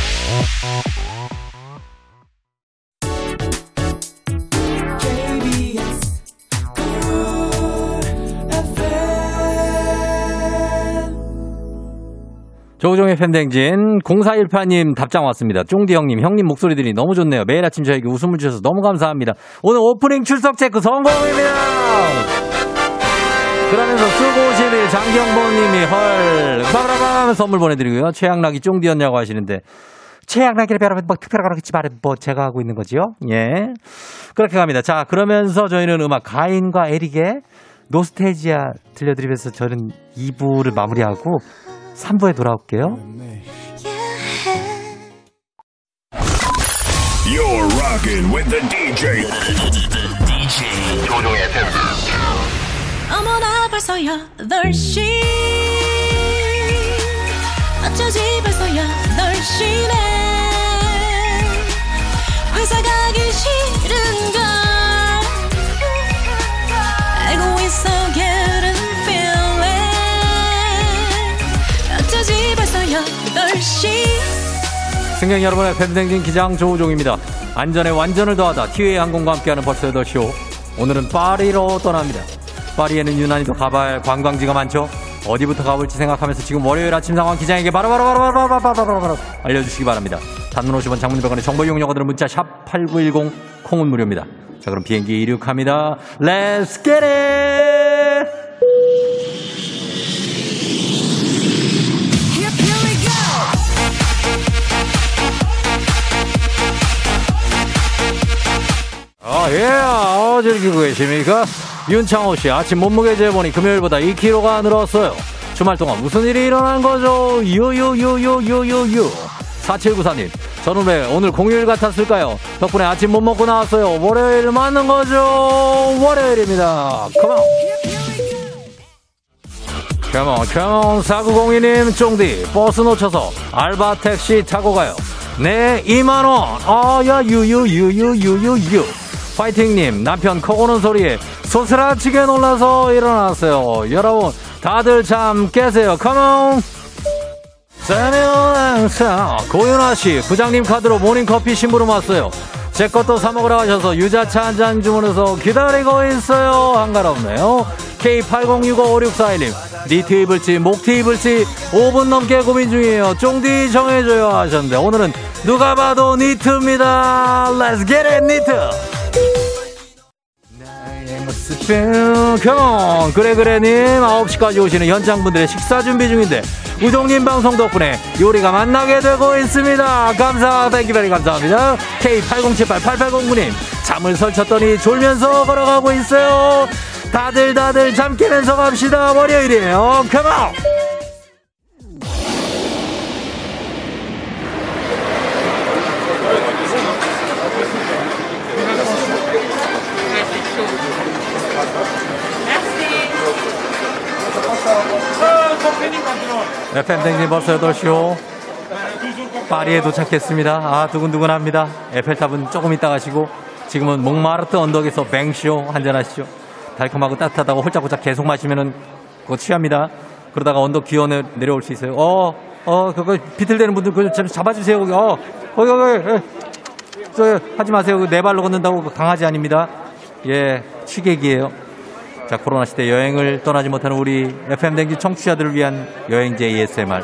조종의 팬댕진 0418님 답장 왔습니다. 쫑디 형님, 형님 목소리 들이 너무 좋네요. 매일 아침 저에게 웃음을 주셔서 너무 감사합니다. 오늘 오프닝 출석 체크 성공입니다. 그러면서 수고실 장경범님이 헐 빠바라밤 선물 보내드리고요. 최양락이 쫑디였냐고 하시는데 최양락이라 별로 뭐 특별하게 그렇지 말해 뭐 제가 하고 있는 거지요. 예 그렇게 갑니다. 자 그러면서 저희는 음악 가인과 에릭의 노스테지아 들려드리면서 저는 2부를 마무리하고 3부에 돌아올게요. You're rocking with the DJ DJ 조종의 FM 어머나 벌써 8시 어쩌지 벌써 8시네 회사 가기 싫은걸 알고 있어 getting feeling 어쩌지 벌써 8시 승객 여러분의 팬댕진 기장 조우종입니다. 안전에 완전을 더하다 티웨이 항공과 함께하는 벌써 8시오. 오늘은 파리로 떠납니다. 파리에는 유난히도 가발 관광지가 많죠. 어디부터 가볼지 생각하면서 지금 월요일 아침 상황 기장에게 바로바로바로바로바로바로 알려주시기 바랍니다. 단문 50원 장문 100원의 정보 이용료들은 문자 샵 8910 콩은 무료입니다. 자 그럼 비행기 이륙합니다. Let's get it! 아, 예, 어, 즐기고 계십니까? 윤창호 씨, 아침 몸무게 재보니 금요일보다 2kg가 늘었어요. 주말 동안 무슨 일이 일어난 거죠? 요요요요요요요. 4794님, 저는 왜 오늘 공휴일 같았을까요? 덕분에 아침 못 먹고 나왔어요. 월요일 맞는 거죠? 월요일입니다. Come on. Come on, come on. 4902님, 쫑디, 버스 놓쳐서 알바 택시 타고 가요. 네, 2만원. 아, 야, 유유유유유유유. 파이팅님, 남편 코 고는 소리에 소스라치게 놀라서 일어났어요. 여러분, 다들 참 깨세요. Come on! 짜면 항상 고윤아 씨 부장님 카드로 모닝커피 심부름 왔어요. 제 것도 사 먹으러 가셔서 유자차 한 잔 주문해서 기다리고 있어요. 한가롭네요. K80655641님 니트 입을지 목티 입을지 5분 넘게 고민 중이에요. 쫑디 정해줘요 하셨는데 오늘은 누가 봐도 니트입니다. Let's get it 니트. 컴온 그래 그래님. 9시까지 오시는 현장분들의 식사 준비 중인데 우동님 방송 덕분에 요리가 만나게 되고 있습니다. 감사 땡기베리 감사합니다. K80788809님. 잠을 설쳤더니 졸면서 걸어가고 있어요. 다들 다들 잠 깨면서 갑시다. 월요일이에요. 컴온 저 패딩 만들어. FM 댕진 벌써 8시요. 파리에 도착했습니다. 아, 두근두근합니다. 에펠탑은 조금 이따 가시고, 지금은 몽마르트 언덕에서 뱅쇼 한잔하시죠. 달콤하고 따뜻하다고 홀짝홀짝 계속 마시면은 그거 취합니다. 그러다가 언덕 기어 내- 내려올 수 있어요. 어, 어, 그거 비틀대는 분들 그거 좀 잡아주세요. 거기. 어, 거기, 거기. 예. 저, 하지 마세요. 그네 발로 걷는다고 그 강아지 아닙니다. 예, 취객이에요. 자, 코로나 시대 여행을 떠나지 못하는 우리 FM 댕지 청취자들을 위한 여행지 ASMR.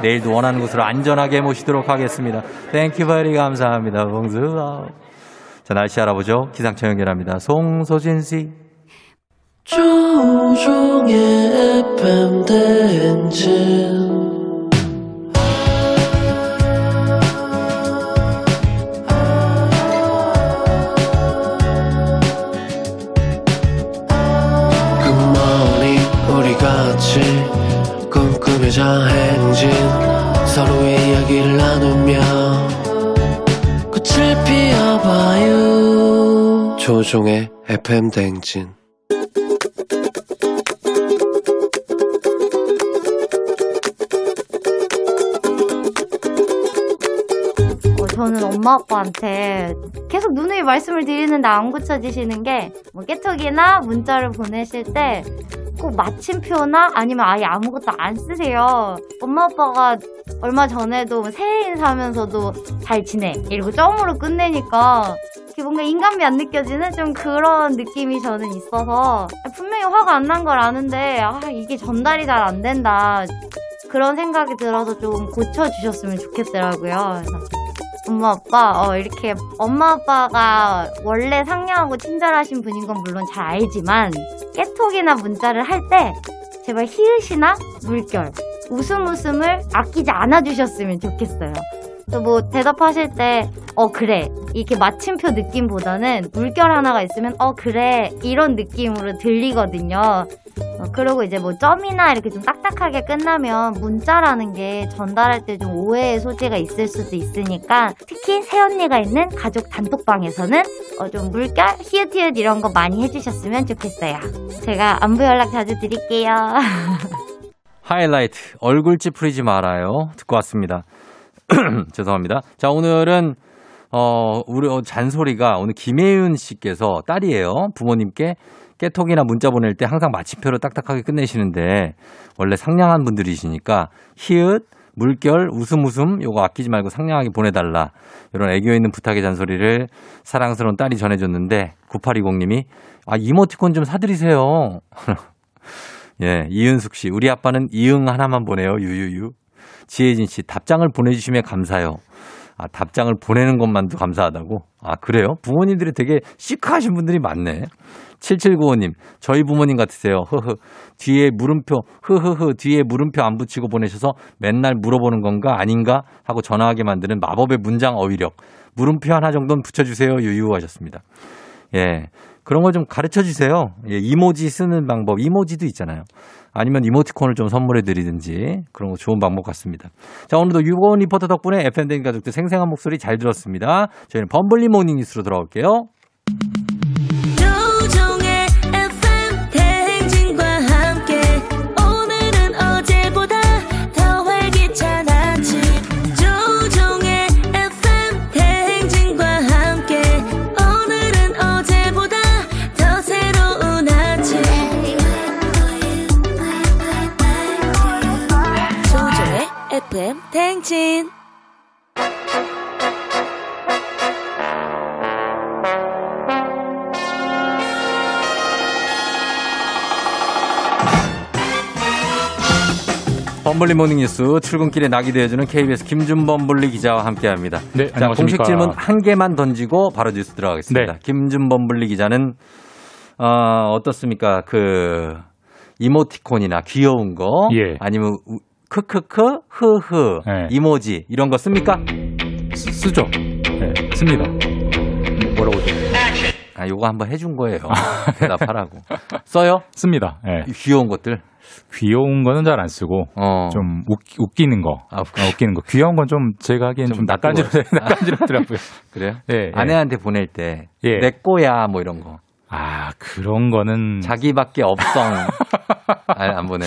내일도 원하는 곳으로 안전하게 모시도록 하겠습니다. Thank you very 감사합니다. 봉수. 자, 날씨 알아보죠. 기상청 연결합니다. 송소진 씨. 조우종의 FM 대행진 조종의 FM 대행진 어, 저는 엄마 아빠한테 계속 누누이 말씀을 드리는데 안 고쳐지시는 게 뭐 깨톡이나 문자를 보내실 때 꼭 마침표나 아니면 아예 아무것도 안 쓰세요. 엄마 아빠가 얼마 전에도 뭐 새해 인사하면서도 잘 지내 이러고 점으로 끝내니까 뭔가 인간미 안 느껴지는 좀 그런 느낌이 저는 있어서 분명히 화가 안 난 걸 아는데 아 이게 전달이 잘 안 된다 그런 생각이 들어서 좀 고쳐주셨으면 좋겠더라고요. 엄마 아빠 어, 이렇게 엄마 아빠가 원래 상냥하고 친절하신 분인 건 물론 잘 알지만 깨톡이나 문자를 할 때 제발 히읗이나 물결 웃음 웃음을 아끼지 않아 주셨으면 좋겠어요. 또 뭐 대답하실 때 어 그래 이렇게 마침표 느낌보다는 물결 하나가 있으면 어 그래 이런 느낌으로 들리거든요. 어, 그리고 이제 뭐 점이나 이렇게 좀 딱딱하게 끝나면 문자라는 게 전달할 때 좀 오해의 소지가 있을 수도 있으니까 특히 새언니가 있는 가족 단톡방에서는 어, 좀 물결, 히읗히읗 이런 거 많이 해주셨으면 좋겠어요. 제가 안부 연락 자주 드릴게요. 하이라이트 얼굴 찌푸리지 말아요 듣고 왔습니다. 죄송합니다. 자 오늘은 어 우리 어, 잔소리가 오늘 김혜윤 씨께서 딸이에요. 부모님께 깨톡이나 문자 보낼 때 항상 마침표로 딱딱하게 끝내시는데 원래 상냥한 분들이시니까 히읗 물결 웃음 웃음 요거 아끼지 말고 상냥하게 보내달라 이런 애교 있는 부탁의 잔소리를 사랑스러운 딸이 전해줬는데 9820님이 아 이모티콘 좀 사드리세요. 예, 이은숙 씨. 우리 아빠는 이응 하나만 보내요. 유유유. 지혜진 씨. 답장을 보내주시면 감사해요. 아, 답장을 보내는 것만도 감사하다고? 아, 그래요? 부모님들이 되게 시크하신 분들이 많네. 7795님. 저희 부모님 같으세요. 흐흐. 뒤에 물음표, 흐흐흐. 뒤에 물음표 안 붙이고 보내셔서 맨날 물어보는 건가 아닌가 하고 전화하게 만드는 마법의 문장 어휘력. 물음표 하나 정도는 붙여주세요. 유유 하셨습니다. 예. 그런 걸 좀 가르쳐 주세요. 예, 이모지 쓰는 방법, 이모지도 있잖아요. 아니면 이모티콘을 좀 선물해 드리든지 그런 거 좋은 방법 같습니다. 자, 오늘도 유고원 리포터 덕분에 FM댕 가족들 생생한 목소리 잘 들었습니다. 저희는 범블리 모닝 뉴스로 돌아올게요. 대행진 범블리 모닝 뉴스 출근길에 낙이 되어주는 KBS 김준범블리 기자와 함께합니다. 네, 자, 안녕하십니까. 공식 질문 한 개만 던지고 바로 뉴스 들어가겠습니다. 네. 김준범블리 기자는 어, 어떻습니까? 그 이모티콘이나 귀여운 거 예. 아니면 우- 크크크 흐흐 네. 이모지 이런 거 씁니까? 쓰, 죠 네, 씁니다. 뭐라고 죠 아, 요거 한번 해준 거예요. 대답하라고. 써요? 씁니다. 예. 귀여운 것들. 귀여운 거는 잘 안 쓰고 어. 좀 웃, 기는 거, 아, 어, 웃기는 거. 귀여운 건 좀 제가 하기엔 좀, 낯뜨거워요. 낯간지럽더라고요. 그래요? 예, 예. 아내한테 보낼 때, 예. 내 꼬야, 뭐 이런 거. 아, 그런 거는. 자기밖에 없성. 아, 안 보내.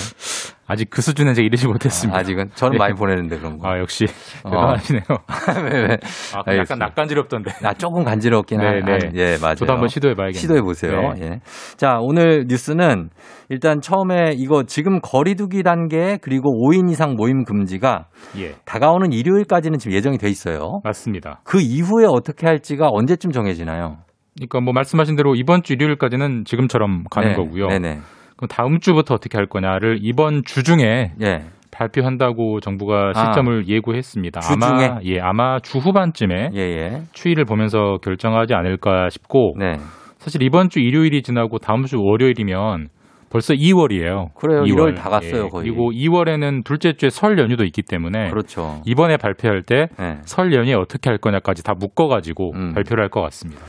아직 그 수준에 제가 이르지 못했습니다. 아, 아직은? 저는 예. 많이 보내는데 그런 거. 아, 역시. 어. 대단하시네요. 왜, 왜? 아, 약간 낯간지럽던데. 아, 조금 간지럽긴 네, 한, 네. 한- 예, 맞아요. 저도 한번 시도해봐야겠네요. 시도해보세요. 네. 예. 자, 오늘 뉴스는 일단 처음에 이거 지금 거리두기 단계 그리고 5인 이상 모임 금지가 예. 다가오는 일요일까지는 지금 예정이 돼 있어요. 맞습니다. 그 이후에 어떻게 할지가 언제쯤 정해지나요? 그러니까 뭐 말씀하신 대로 이번 주 일요일까지는 지금처럼 가는 네, 거고요. 네네. 그럼 다음 주부터 어떻게 할 거냐를 이번 주 중에 예. 발표한다고 정부가 아. 시점을 예고했습니다. 주 아마? 예, 아마 주 후반쯤에 예, 예. 추이를 보면서 결정하지 않을까 싶고 네. 사실 이번 주 일요일이 지나고 다음 주 월요일이면 벌써 2월이에요. 그래요. 1월 다 갔어요, 거의. 그리고 2월에는 둘째 주에 설 연휴도 있기 때문에 그렇죠. 이번에 발표할 때 네. 설 연휴에 어떻게 할 거냐까지 다 묶어 가지고 음. 발표를 할 것 같습니다.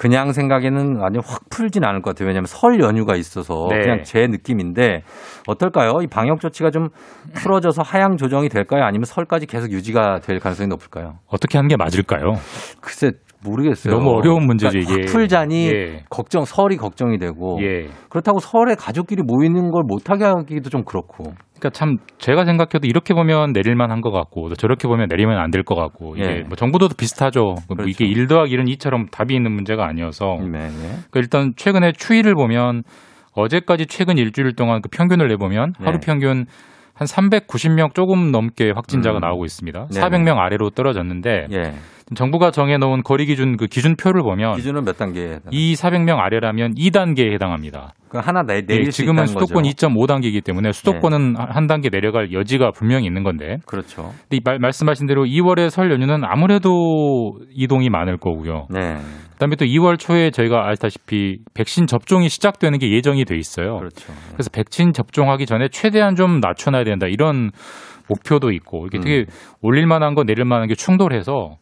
그냥 생각에는 완전 확 풀진 않을 것 같아요. 왜냐하면 설 연휴가 있어서 네. 그냥 제 느낌인데 어떨까요? 이 방역 조치가 좀 풀어져서 하향 조정이 될까요? 아니면 설까지 계속 유지가 될 가능성이 높을까요? 어떻게 하는 게 맞을까요? 글쎄 모르겠어요. 너무 어려운 문제죠, 그러니까 이게. 확 풀자니 예. 걱정 설이 걱정이 되고 예. 그렇다고 설에 가족끼리 모이는 걸 못하게 하기도 좀 그렇고 그러니까 참 제가 생각해도 이렇게 보면 내릴만 한 것 같고 또 저렇게 보면 내리면 안 될 것 같고 이게 예. 뭐 정부도 비슷하죠. 뭐 그렇죠. 이게 1 더하기 1은 2처럼 답이 있는 문제가 아니어서 네, 네. 그러니까 일단 최근에 추이를 보면 어제까지 최근 일주일 동안 그 평균을 내보면 하루 네. 평균 한 390명 조금 넘게 확진자가 음. 나오고 있습니다. 네네. 400명 아래로 떨어졌는데 예. 정부가 정해놓은 거리 기준 그 기준표를 보면 기준은 몇 단계? 이 400명 아래라면 2단계에 해당합니다. 그 하나 내, 예, 내릴 수 지금은 수도권 거죠. 2.5단계이기 때문에 수도권은 한 단계 내려갈 여지가 분명히 있는 건데 그렇죠. 근데 이 말, 말씀하신 대로 2월에 설 연휴는 아무래도 이동이 많을 거고요. 네. 그다음에 또 2월 초에 저희가 알다시피 백신 접종이 시작되는 게 예정이 돼 있어요. 그렇죠. 그래서 백신 접종하기 전에 최대한 좀 낮춰놔야 된다 이런 목표도 있고 이게 음. 되게 올릴 만한 거 내릴 만한 게 충돌해서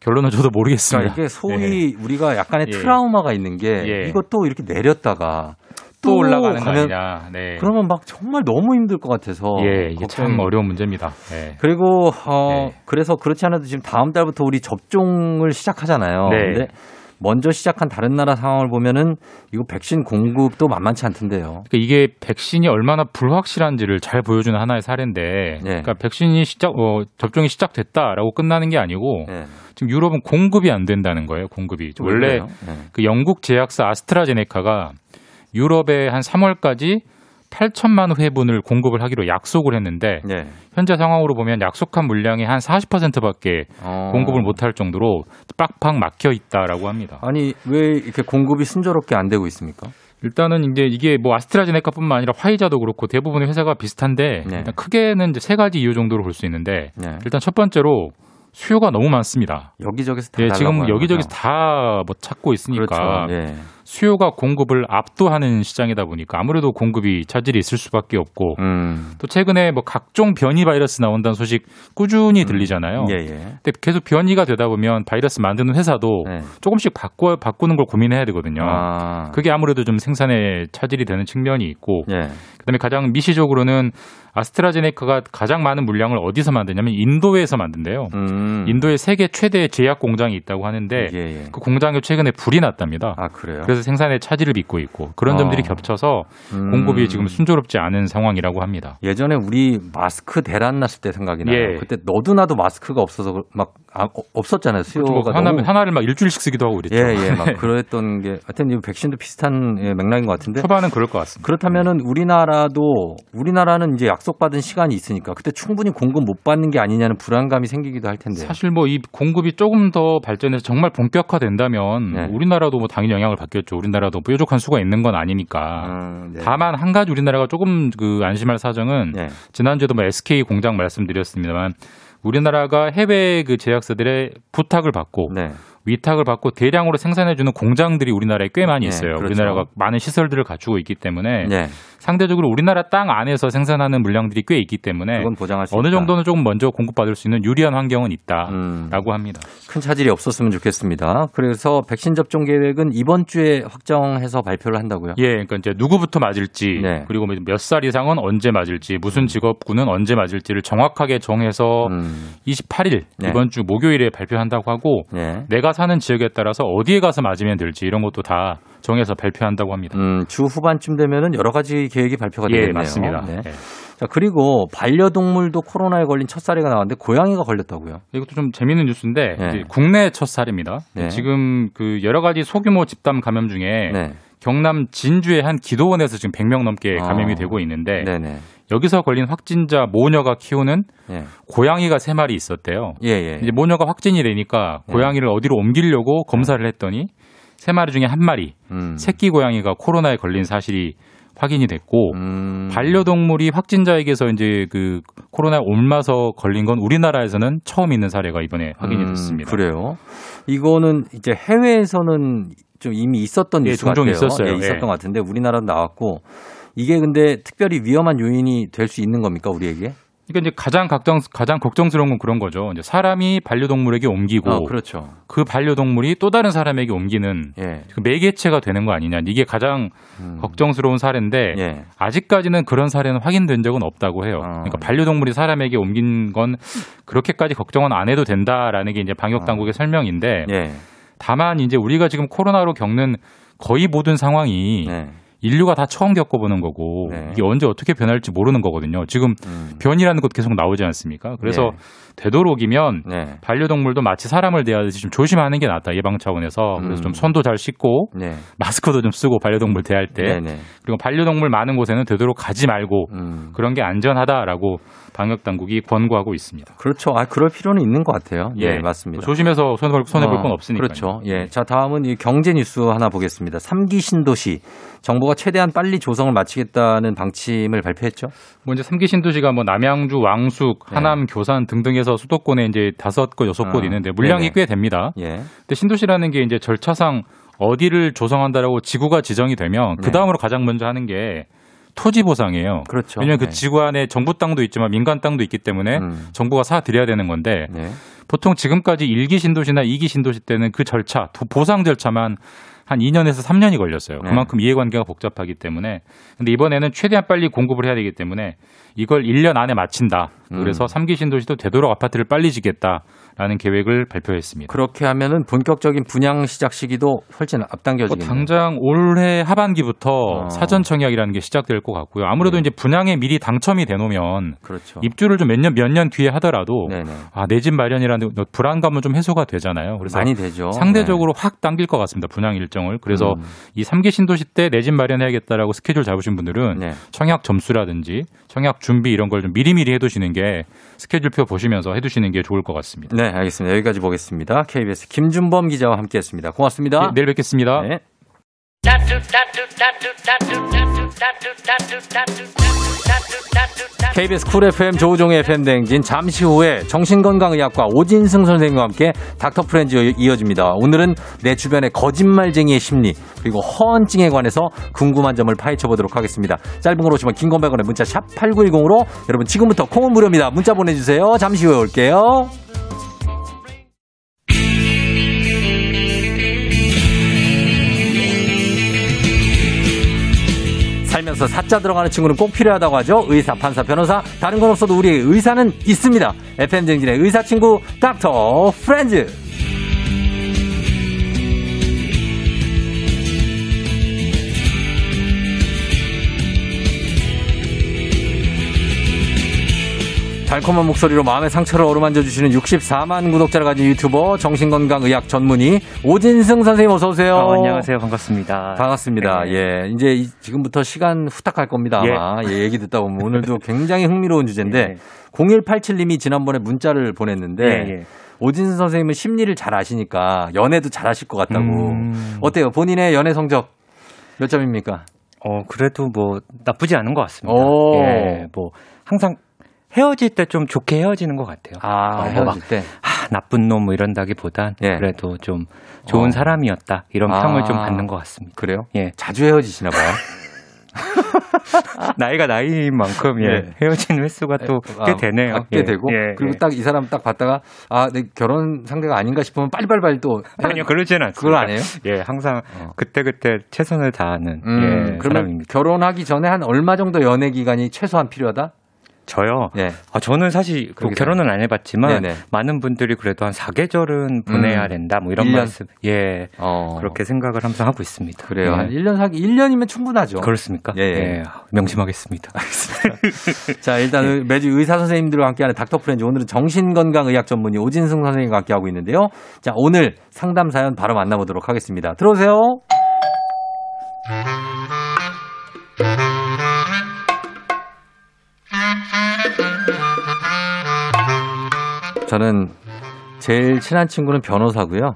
결론은 저도 모르겠습니다. 그러니까 이게 소위 우리가 약간의 예. 트라우마가 있는 게 예. 이것도 이렇게 내렸다가 또 올라가는 거 아니냐. 네. 그러면 막 정말 너무 힘들 것 같아서 예, 이게 참 걱정이- 어려운 문제입니다. 네. 그리고 어 그래서 그렇지 않아도 지금 다음 달부터 우리 접종을 시작하잖아요. 네. 근데 먼저 시작한 다른 나라 상황을 보면은 이거 백신 공급도 만만치 않던데요. 그러니까 이게 백신이 얼마나 불확실한지를 잘 보여주는 하나의 사례인데, 네. 그러니까 백신이 시작, 어, 접종이 시작됐다라고 끝나는 게 아니고, 네. 지금 유럽은 공급이 안 된다는 거예요. 공급이 왜 원래? 네. 그 영국 제약사 아스트라제네카가 유럽에 한 3월까지 8천만 회분을 공급을 하기로 약속을 했는데 네. 현재 상황으로 보면 약속한 물량의 한 40%밖에 어. 공급을 못할 정도로 빡빡 막혀 있다라고 합니다. 아니 왜 이렇게 공급이 순조롭게 안 되고 있습니까? 일단은 이제 이게 뭐 아스트라제네카뿐만 아니라 화이자도 그렇고 대부분의 회사가 비슷한데 네. 일단 크게는 이제 세 가지 이유 정도로 볼 수 있는데 네. 일단 첫 번째로 수요가 너무 많습니다. 여기저기서 다 예, 지금 여기저기서. 다 뭐 찾고 있으니까 그렇죠. 예. 수요가 공급을 압도하는 시장이다 보니까 아무래도 공급이 차질이 있을 수밖에 없고 음. 또 최근에 뭐 각종 변이 바이러스 나온다는 소식 꾸준히 들리잖아요. 예, 예. 근데 계속 변이가 되다 보면 바이러스 만드는 회사도 네. 조금씩 바꿔 바꾸는 걸 고민해야 되거든요. 아. 그게 아무래도 좀 생산에 차질이 되는 측면이 있고 예. 그다음에 가장 미시적으로는 아스트라제네카가 가장 많은 물량을 어디서 만드냐면 인도에서 만든대요. 음. 인도에 세계 최대 제약 공장이 있다고 하는데 예, 예. 그 공장에 최근에 불이 났답니다. 아, 그래요? 그래서 생산에 차질을 빚고 있고 그런 어. 점들이 겹쳐서 음. 공급이 지금 순조롭지 않은 상황이라고 합니다. 예전에 우리 마스크 대란 났을 때 생각이 나요. 예. 그때 너도 나도 마스크가 없어서 막 아, 어, 없었잖아요. 수요가 뭐 하나, 너무 하나를 막 일주일씩 쓰기도 하고 그랬죠. 예, 예, 막 네. 그랬던 게 하여튼 이 백신도 비슷한 예, 맥락인 것 같은데 초반은 그럴 것 같습니다. 그렇다면은 우리나라도 우리나라는 이제 약속받은 시간이 있으니까 그때 충분히 공급 못 받는 게 아니냐는 불안감이 생기기도 할 텐데. 사실 뭐 이 공급이 조금 더 발전해서 정말 본격화된다면 네. 우리나라도 뭐 당연히 영향을 받겠죠. 우리나라도 뾰족한 수가 있는 건 아니니까. 음, 네. 다만 한 가지 우리나라가 조금 그 안심할 사정은 네. 지난주에도 뭐 SK 공장 말씀드렸습니다만 우리나라가 해외 그 제약사들의 부탁을 받고 네. 위탁을 받고 대량으로 생산해주는 공장들이 우리나라에 꽤 많이 네, 있어요. 그렇죠. 우리나라가 많은 시설들을 갖추고 있기 때문에 네. 상대적으로 우리나라 땅 안에서 생산하는 물량들이 꽤 있기 때문에 그건 보장할 수 어느. 정도는 조금 먼저 공급받을 수 있는 유리한 환경은 있다라고 음. 합니다. 큰 차질이 없었으면 좋겠습니다. 그래서 백신 접종 계획은 이번 주에 확정해서 발표를 한다고요? 예, 그러니까 이제 누구부터 맞을지 네. 그리고 뭐몇살 이상은 언제 맞을지 무슨 직업군은 언제 맞을지를 정확하게 정해서 음. 28일 네. 이번 주 목요일에 발표한다고 하고 네. 내가 사는 지역에 따라서 어디에 가서 맞으면 될지 이런 것도 다 정해서 발표한다고 합니다. 음, 주 후반쯤 되면은 여러 가지 계획이 발표가 예, 되겠네요. 맞습니다. 네. 예. 자, 그리고 반려동물도 코로나에 걸린 첫 사례가 나왔는데 고양이가 걸렸다고요. 이것도 좀 재밌는 뉴스인데 네. 국내 첫 사례입니다. 네. 지금 그 여러 가지 소규모 집단 감염 중에 네. 경남 진주의 한 기도원에서 지금 100명 넘게 감염이 아. 되고 있는데 네네. 여기서 걸린 확진자 모녀가 키우는 예. 고양이가 세 마리 있었대요. 예, 예. 이제 모녀가 확진이 되니까 고양이를 어디로 옮기려고 검사를 했더니 세 마리 중에 한 마리 음. 새끼 고양이가 코로나에 걸린 사실이 확인이 됐고 음. 반려동물이 확진자에게서 이제 그 코로나에 옮아서 걸린 건 우리나라에서는 처음 있는 사례가 이번에 확인이 음, 됐습니다. 그래요. 이거는 이제 해외에서는 좀 이미 있었던 예, 뉴스 종종 같아요. 있었어요. 예, 있었던 예. 것 같은데 우리나라도 나왔고 이게 근데 특별히 위험한 요인이 될 수 있는 겁니까 우리에게? 그러니까 이제 가장 걱정 가장 걱정스러운 건 그런 거죠. 이제 사람이 반려동물에게 옮기고 어, 그렇죠. 그 반려동물이 또 다른 사람에게 옮기는 예. 그 매개체가 되는 거 아니냐. 이게 가장 걱정스러운 사례인데 음. 예. 아직까지는 그런 사례는 확인된 적은 없다고 해요. 어. 그러니까 반려동물이 사람에게 옮긴 건 그렇게까지 걱정은 안 해도 된다라는 게 이제 방역 당국의 설명인데 어. 예. 다만 이제 우리가 지금 코로나로 겪는 거의 모든 상황이 네. 인류가 다 처음 겪어보는 거고 이게 언제 어떻게 변할지 모르는 거거든요. 지금 음. 변이라는 것도 계속 나오지 않습니까? 그래서 네. 되도록이면 네. 반려동물도 마치 사람을 대하듯이 좀 조심하는 게 낫다 예방 차원에서 그래서 좀 손도 잘 씻고 네. 마스크도 좀 쓰고 반려동물 대할 때 네네. 그리고 반려동물 많은 곳에는 되도록 가지 말고 음. 그런 게 안전하다라고 방역 당국이 권고하고 있습니다. 그렇죠. 아, 그럴 필요는 있는 것 같아요. 예, 예. 맞습니다. 조심해서 손해볼 손해 볼 건 없으니까. 그렇죠. 예. 자, 다음은 이 경제 뉴스 하나 보겠습니다. 삼기 신도시. 정부가 최대한 빨리 조성을 마치겠다는 방침을 발표했죠. 뭐 이제 삼기 신도시가 뭐 남양주, 왕숙, 하남, 교산 등등해서 수도권에 이제 다섯 곳, 여섯 곳 네. 아, 있는데 물량이 네네. 꽤 됩니다. 예. 근데 신도시라는 게 이제 절차상 어디를 조성한다라고 지구가 지정이 되면 그 네. 다음으로 가장 먼저 하는 게 토지 보상이에요. 그렇죠. 왜냐하면 그 네. 지구 안에 정부 땅도 있지만 민간 땅도 있기 때문에 음. 정부가 사 드려야 되는 건데 네. 보통 지금까지 일기 신도시나 이기 신도시 때는 그 절차, 도- 보상 절차만 한 2년에서 3년이 걸렸어요. 네. 그만큼 이해관계가 복잡하기 때문에. 근데 이번에는 최대한 빨리 공급을 해야 되기 때문에 이걸 1년 안에 마친다. 그래서 음. 삼기 신도시도 되도록 아파트를 빨리 짓겠다라는 계획을 발표했습니다. 그렇게 하면은 본격적인 분양 시작 시기도 훨씬 뭐 앞당겨지겠네요. 당장 올해 하반기부터 사전 청약이라는 게 시작될 것 같고요. 아무래도 이제 분양에 미리 당첨이 돼 놓으면 그렇죠. 입주를 좀 몇 년 몇 년 뒤에 하더라도 네네. 아, 내 집 마련이라는 불안감은 좀 해소가 되잖아요. 그래서 많이 되죠. 상대적으로 확 당길 것 같습니다. 분양 일정 을. 그래서 음. 이 3기 신도시 때 내 집 마련해야겠다라고 스케줄 잡으신 분들은 네. 청약 점수라든지 청약 준비 이런 걸 좀 미리미리 해두시는 게 스케줄표 보시면서 해두시는 게 좋을 것 같습니다. 네, 알겠습니다. 여기까지 보겠습니다. KBS 김준범 기자와 함께했습니다. 고맙습니다. 네, 내일 뵙겠습니다. 네. KBS 쿨 FM 조우종의 FM 대행진 잠시 후에 정신건강의학과 오진승 선생님과 함께 닥터 프렌즈 이어집니다. 오늘은 내 주변의 거짓말쟁이의 심리 그리고 허언증에 관해서 궁금한 점을 파헤쳐 보도록 하겠습니다. 짧은 걸 오십 원 긴 건 백 원의 문자 샵 8910으로 여러분 지금부터 콩은 무료입니다. 문자 보내주세요. 잠시 후에 올게요. 살면서 사자 들어가는 친구는 꼭 필요하다고 하죠. 의사, 판사, 변호사. 다른 건 없어도 우리의 의사는 있습니다. FM 정진의 의사 친구 닥터 프렌즈. 달콤한 목소리로 마음의 상처를 어루만져 주시는 64만 구독자를 가진 유튜버 정신건강의학 전문의 오진승 선생님 어서 오세요. 어, 안녕하세요. 반갑습니다. 반갑습니다. 네. 예, 이제 이- 지금부터 시간 후딱 갈 겁니다. 아마 예, 얘기 듣다 보면 오늘도 굉장히 흥미로운 주제인데 0187님이 지난번에 문자를 보냈는데 예, 예. 오진승 선생님은 심리를 잘 아시니까 연애도 잘 하실 것 같다고. 음. 어때요? 본인의 연애 성적 몇 점입니까? 어, 그래도 뭐 나쁘지 않은 것 같습니다. 오. 예, 뭐 항상 헤어질 때 좀 좋게 헤어지는 것 같아요. 아, 어, 헤어질 막, 때. 아, 나쁜 놈 뭐 이런다기보단 그래도 좀 좋은 어. 사람이었다 이런 아. 평을 좀 받는 것 같습니다. 그래요? 예. 자주 헤어지시나 봐요. 나이가 나이인 만큼 예, 예. 헤어지는 횟수가 또꽤 아, 되네요. 아, 꽤 예, 되고 예, 그리고 예. 딱이 사람 딱 봤다가 아, 내 결혼 상대가 아닌가 싶으면 빨리빨리 또 아니요, 그러지는 않습니다. 그걸 안 해요? 예, 항상 그때 그때 최선을 다하는 음, 예, 그러면 사람입니다. 결혼하기 전에 한 얼마 정도 연애 기간이 최소한 필요하다? 저요. 예. 아, 저는 사실 그 그러게 결혼은 안 해봤지만 네네. 많은 분들이 그래도 한 4계절은 보내야 음. 된다 뭐 이런 일 년? 말씀 예 그렇게 생각을 항상 하고 있습니다. 그래요. 예. 한 1년 사기, 1년이면 충분하죠. 그렇습니까? 예, 예. 예, 명심하겠습니다. 자, 일단 매주 의사 선생님들과 함께하는 닥터 프렌즈. 오늘은 정신건강의학 전문의 오진승 선생님과 함께하고 있는데요. 자, 오늘 상담 사연 바로 만나보도록 하겠습니다. 들어오세요. 저는 제일 친한 친구는 변호사고요.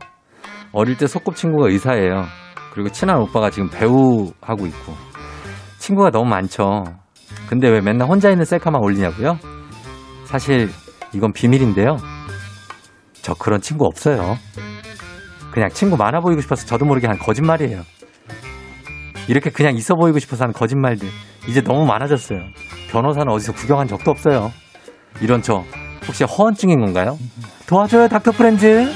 어릴 때 소꿉친구가 의사예요. 그리고 친한 오빠가 지금 배우 하고 있고. 친구가 너무 많죠. 근데 왜 맨날 혼자 있는 셀카만 올리냐고요? 사실 이건 비밀인데요. 저 그런 친구 없어요. 그냥 친구 많아 보이고 싶어서 저도 모르게 한 거짓말이에요. 이렇게 그냥 있어 보이고 싶어서 하는 거짓말들 이제 너무 많아졌어요. 변호사는 어디서 구경한 적도 없어요. 이런 저 혹시 허언증인 건가요? 도와줘요 닥터 프렌즈.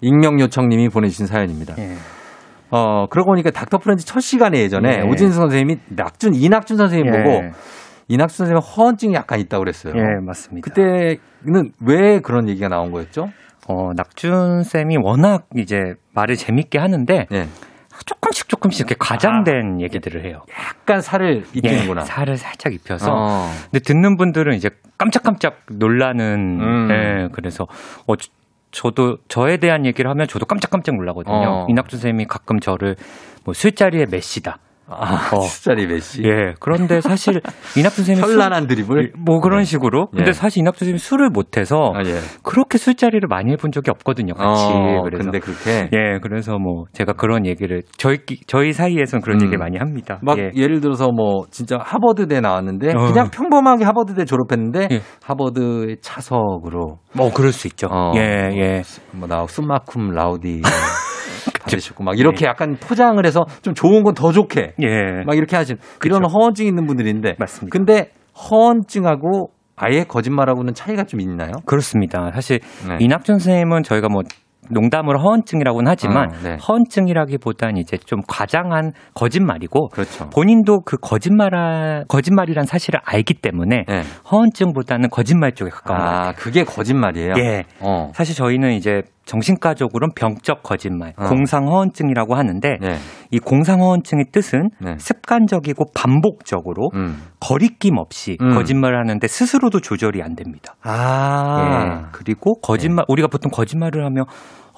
익명 요청님이 보내주신 사연입니다. 어 그러고 보니까 닥터 프렌즈 첫 시간에 예전에 예. 오진수 선생님이 낙준 이낙준 선생님 예. 보고 이낙준 선생님 허언증이 약간 있다고 그랬어요. 예, 맞습니다. 그때는 왜 그런 얘기가 나온 거였죠? 어, 낙준 쌤이 워낙 이제 말을 재밌게 하는데 네. 조금씩 조금씩 이렇게 과장된 얘기들을 해요. 약간 살을 입히는구나. 예, 살을 살짝 입혀서. 어. 근데 듣는 분들은 이제 깜짝깜짝 놀라는. 음. 예, 그래서 어, 저- 저도 저에 대한 얘기를 하면 저도 깜짝깜짝 놀라거든요. 어. 이낙준 쌤이 가끔 저를 뭐 술자리의 메시다. 아, 어. 술자리 메시. 예. 그런데 사실 이낙준 쌤이 현란한 드리블? 뭐 그런 식으로. 근데 예. 사실 이낙준 쌤이 술을 못 해서 아, 예. 그렇게 술자리를 많이 해본 적이 없거든요. 같이. 어, 그래서 근데 그렇게 예, 그래서 뭐 제가 그런 얘기를 저희 저희 사이에서는 그런 음. 얘기를 많이 합니다. 막 예. 예. 를 들어서 뭐 진짜 하버드대 나왔는데 어. 그냥 평범하게 하버드대 졸업했는데 예. 하버드 차석으로 뭐 그럴 수 있죠. 어. 예, 예. 뭐나 숨마쿰 라우디 받으셨고 막 이렇게 약간 포장을 해서 좀 좋은 건 더 좋게 예. 막 이렇게 하신 이런 허언증 있는 분들인데 맞습니다. 근데 허언증하고 아예 거짓말하고는 차이가 좀 있나요? 그렇습니다. 사실 네. 이낙준 선생님은 저희가 뭐 농담으로 허언증이라고는 하지만 어, 네. 허언증이라기보다는 이제 좀 과장한 거짓말이고 그렇죠. 본인도 그 거짓말 거짓말이란 사실을 알기 때문에 네. 허언증보다는 거짓말 쪽에 가까운 것 아, 같아요. 그게 거짓말이에요? 예. 어. 사실 저희는 이제 정신과적으로는 병적 거짓말, 어. 공상허언증이라고 하는데 네. 이 공상허언증의 뜻은 네. 습관적이고 반복적으로 음. 거리낌 없이 음. 거짓말을 하는데 스스로도 조절이 안 됩니다. 아. 예. 그리고 거짓말 우리가 보통 거짓말을 하면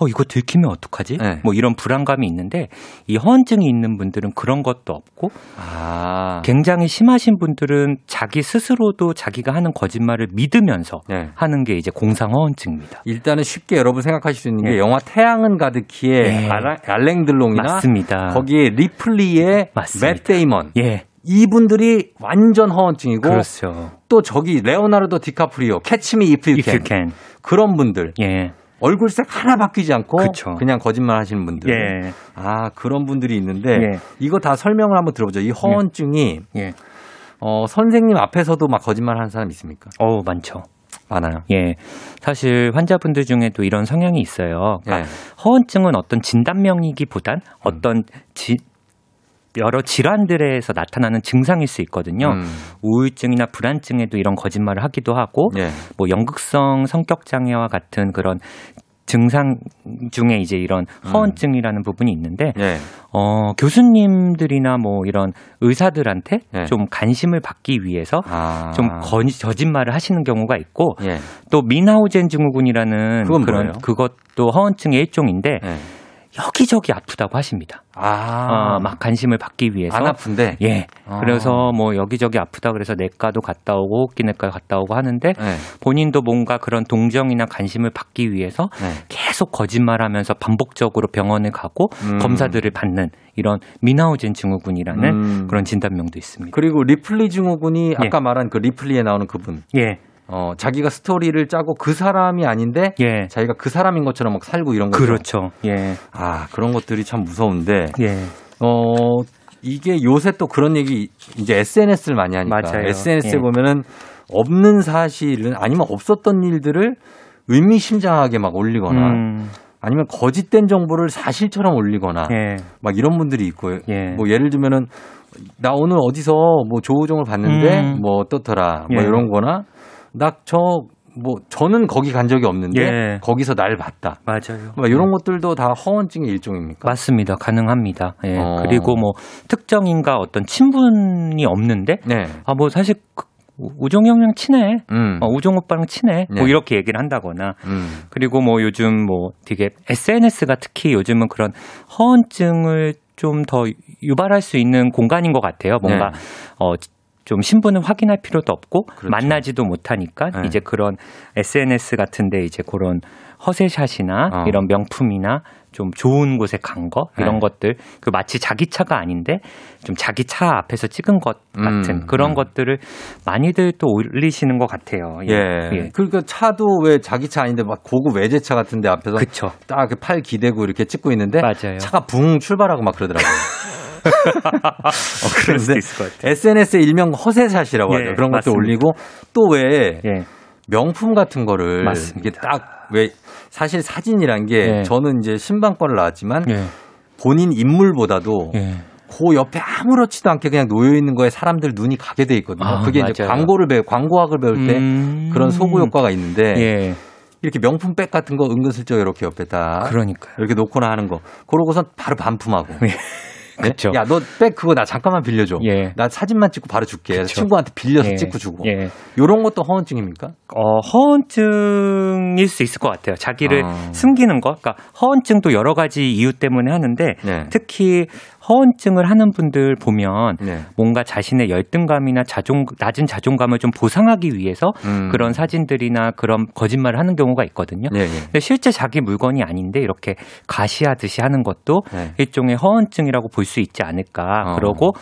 어 이거 들키면 어떡하지? 네. 뭐 이런 불안감이 있는데 이 허언증이 있는 분들은 그런 것도 없고 아. 굉장히 심하신 분들은 자기 스스로도 자기가 하는 거짓말을 믿으면서 네. 하는 게 이제 공상 허언증입니다. 일단은 쉽게 여러분 생각하실 수 있는 게 예. 영화 태양은 가득히의 예. 알라- 알랭들롱이나 맞습니다. 거기에 리플리의. 맷 데이먼 예. 이분들이 완전 허언증이고 그렇죠. 또 저기 레오나르도 디카프리오 Catch Me If You Can. 그런 분들 예. 얼굴색 하나 바뀌지 않고 그쵸. 그냥 거짓말 하시는 분들 예. 아 그런 분들이 있는데 예. 이거 다 설명을 한번 들어보죠 이 허언증이 예. 어, 선생님 앞에서도 막 거짓말 하는 사람 있습니까? 어우, 많죠. 많아요. 예. 사실 환자분들 중에도 이런 성향이 있어요. 예. 그러니까 허언증은 어떤 진단명이기보단 어떤 지, 여러 질환들에서 나타나는 증상일 수 있거든요. 음. 우울증이나 불안증에도 이런 거짓말을 하기도 하고 예. 뭐 연극성 성격 장애와 같은 그런 증상 중에 이제 이런 허언증이라는 부분이 있는데 예. 어, 교수님들이나 뭐 이런 의사들한테 예. 좀 관심을 받기 위해서 아. 좀 거, 거짓말을 하시는 경우가 있고 예. 또 미나우젠 증후군이라는 그런 뭐예요? 그것도 허언증의 일종인데 예. 여기저기 아프다고 하십니다. 아. 어, 막 관심을 받기 위해서 안 아픈데? 예. 아. 그래서 뭐 여기저기 아프다 그래서 내과도 갔다 오고 호흡기내과 갔다 오고 하는데 예. 본인도 뭔가 그런 동정이나 관심을 받기 위해서 네. 계속 거짓말하면서 반복적으로 병원에 가고 음. 검사들을 받는 이런 미나우젠 증후군이라는 음. 그런 진단명도 있습니다. 그리고 리플리 증후군이 예. 아까 말한 그 리플리에 나오는 그분. 예. 어, 자기가 스토리를 짜고 그 사람이 아닌데 예. 자기가 그 사람인 것처럼 막 살고 이런 거죠. 그렇죠. 예. 아, 그런 것들이 참 무서운데. 예. 어, 이게 요새 또 그런 얘기 이제 SNS를 많이 하니까 맞아요. SNS에 예. 보면은 없는 사실은 아니면 없었던 일들을 의미심장하게 막 올리거나 음. 아니면 거짓된 정보를 사실처럼 올리거나 예. 막 이런 분들이 있고 예. 뭐 예를 들면은 나 오늘 어디서 뭐 조우종을 봤는데 음. 뭐 어떻더라 뭐 예. 이런 거나 나저 뭐 저는 거기 간 적이 없는데 예. 거기서 날 봤다. 맞아요. 뭐 이런 것들도 다 허언증의 일종입니까? 맞습니다. 가능합니다. 예. 어. 그리고 뭐 특정인과 어떤 친분이 없는데 네. 아뭐 사실 그 우종 형이랑 친해. 음. 어, 우종 오빠랑 친해. 네. 뭐 이렇게 얘기를 한다거나 음. 그리고 뭐 요즘 뭐 되게 SNS가 특히 요즘은 그런 허언증을 좀 더 유발할 수 있는 공간인 것 같아요. 뭔가 네. 어, 좀 신분을 확인할 필요도 없고 그렇죠. 만나지도 못하니까 네. 이제 그런 SNS 같은데 이제 그런 허세샷이나 어. 이런 명품이나 좀 좋은 곳에 간 거 이런 네. 것들 그 마치 자기 차가 아닌데 좀 자기 차 앞에서 찍은 것 같은 음, 그런 음. 것들을 많이들 또 올리시는 것 같아요. 예. 그러니까 차도 왜 자기 차 아닌데 막 고급 외제차 같은데 앞에서. 딱 팔 기대고 이렇게 찍고 있는데 맞아요. 차가 붕 출발하고 막 그러더라고요. 어, 그런데. SNS에 일명 허세샷이라고 예, 하죠. 그런 것도 맞습니다. 올리고 또왜 예. 명품 같은 거를 맞습니다. 이게 딱 왜 사실 사진이란 게 예. 저는 이제 신방과를 나왔지만 예. 본인 인물보다도 예. 그 옆에 아무렇지도 않게 그냥 놓여 있는 거에 사람들 눈이 가게 돼 있거든요. 아, 그게 이제 맞아요. 광고를 배우 광고학을 배울 때 음. 그런 소구 효과가 있는데 예. 이렇게 명품 백 같은 거 은근슬쩍 이렇게 옆에다 그러니까요. 이렇게 놓거나 하는 거 그러고선 바로 반품하고 예. 그쵸. 야너 백 그거 나 잠깐만 빌려줘 예. 나 사진만 찍고 바로 줄게. 친구한테 빌려서 예. 찍고 주고 예. 이런 것도 허언증입니까? 어, 허언증일 수 있을 것 같아요. 자기를 아. 숨기는 거. 그러니까 허언증도 여러 가지 이유 때문에 하는데 네. 특히 허언증을 하는 분들 보면 네. 뭔가 자신의 열등감이나 자존 낮은 자존감을 좀 보상하기 위해서 음. 그런 사진들이나 그런 거짓말을 하는 경우가 있거든요. 예, 예. 근데 실제 자기 물건이 아닌데 이렇게 가시하듯이 하는 것도 네. 일종의 허언증이라고 볼 수 있지 않을까. 어. 그러고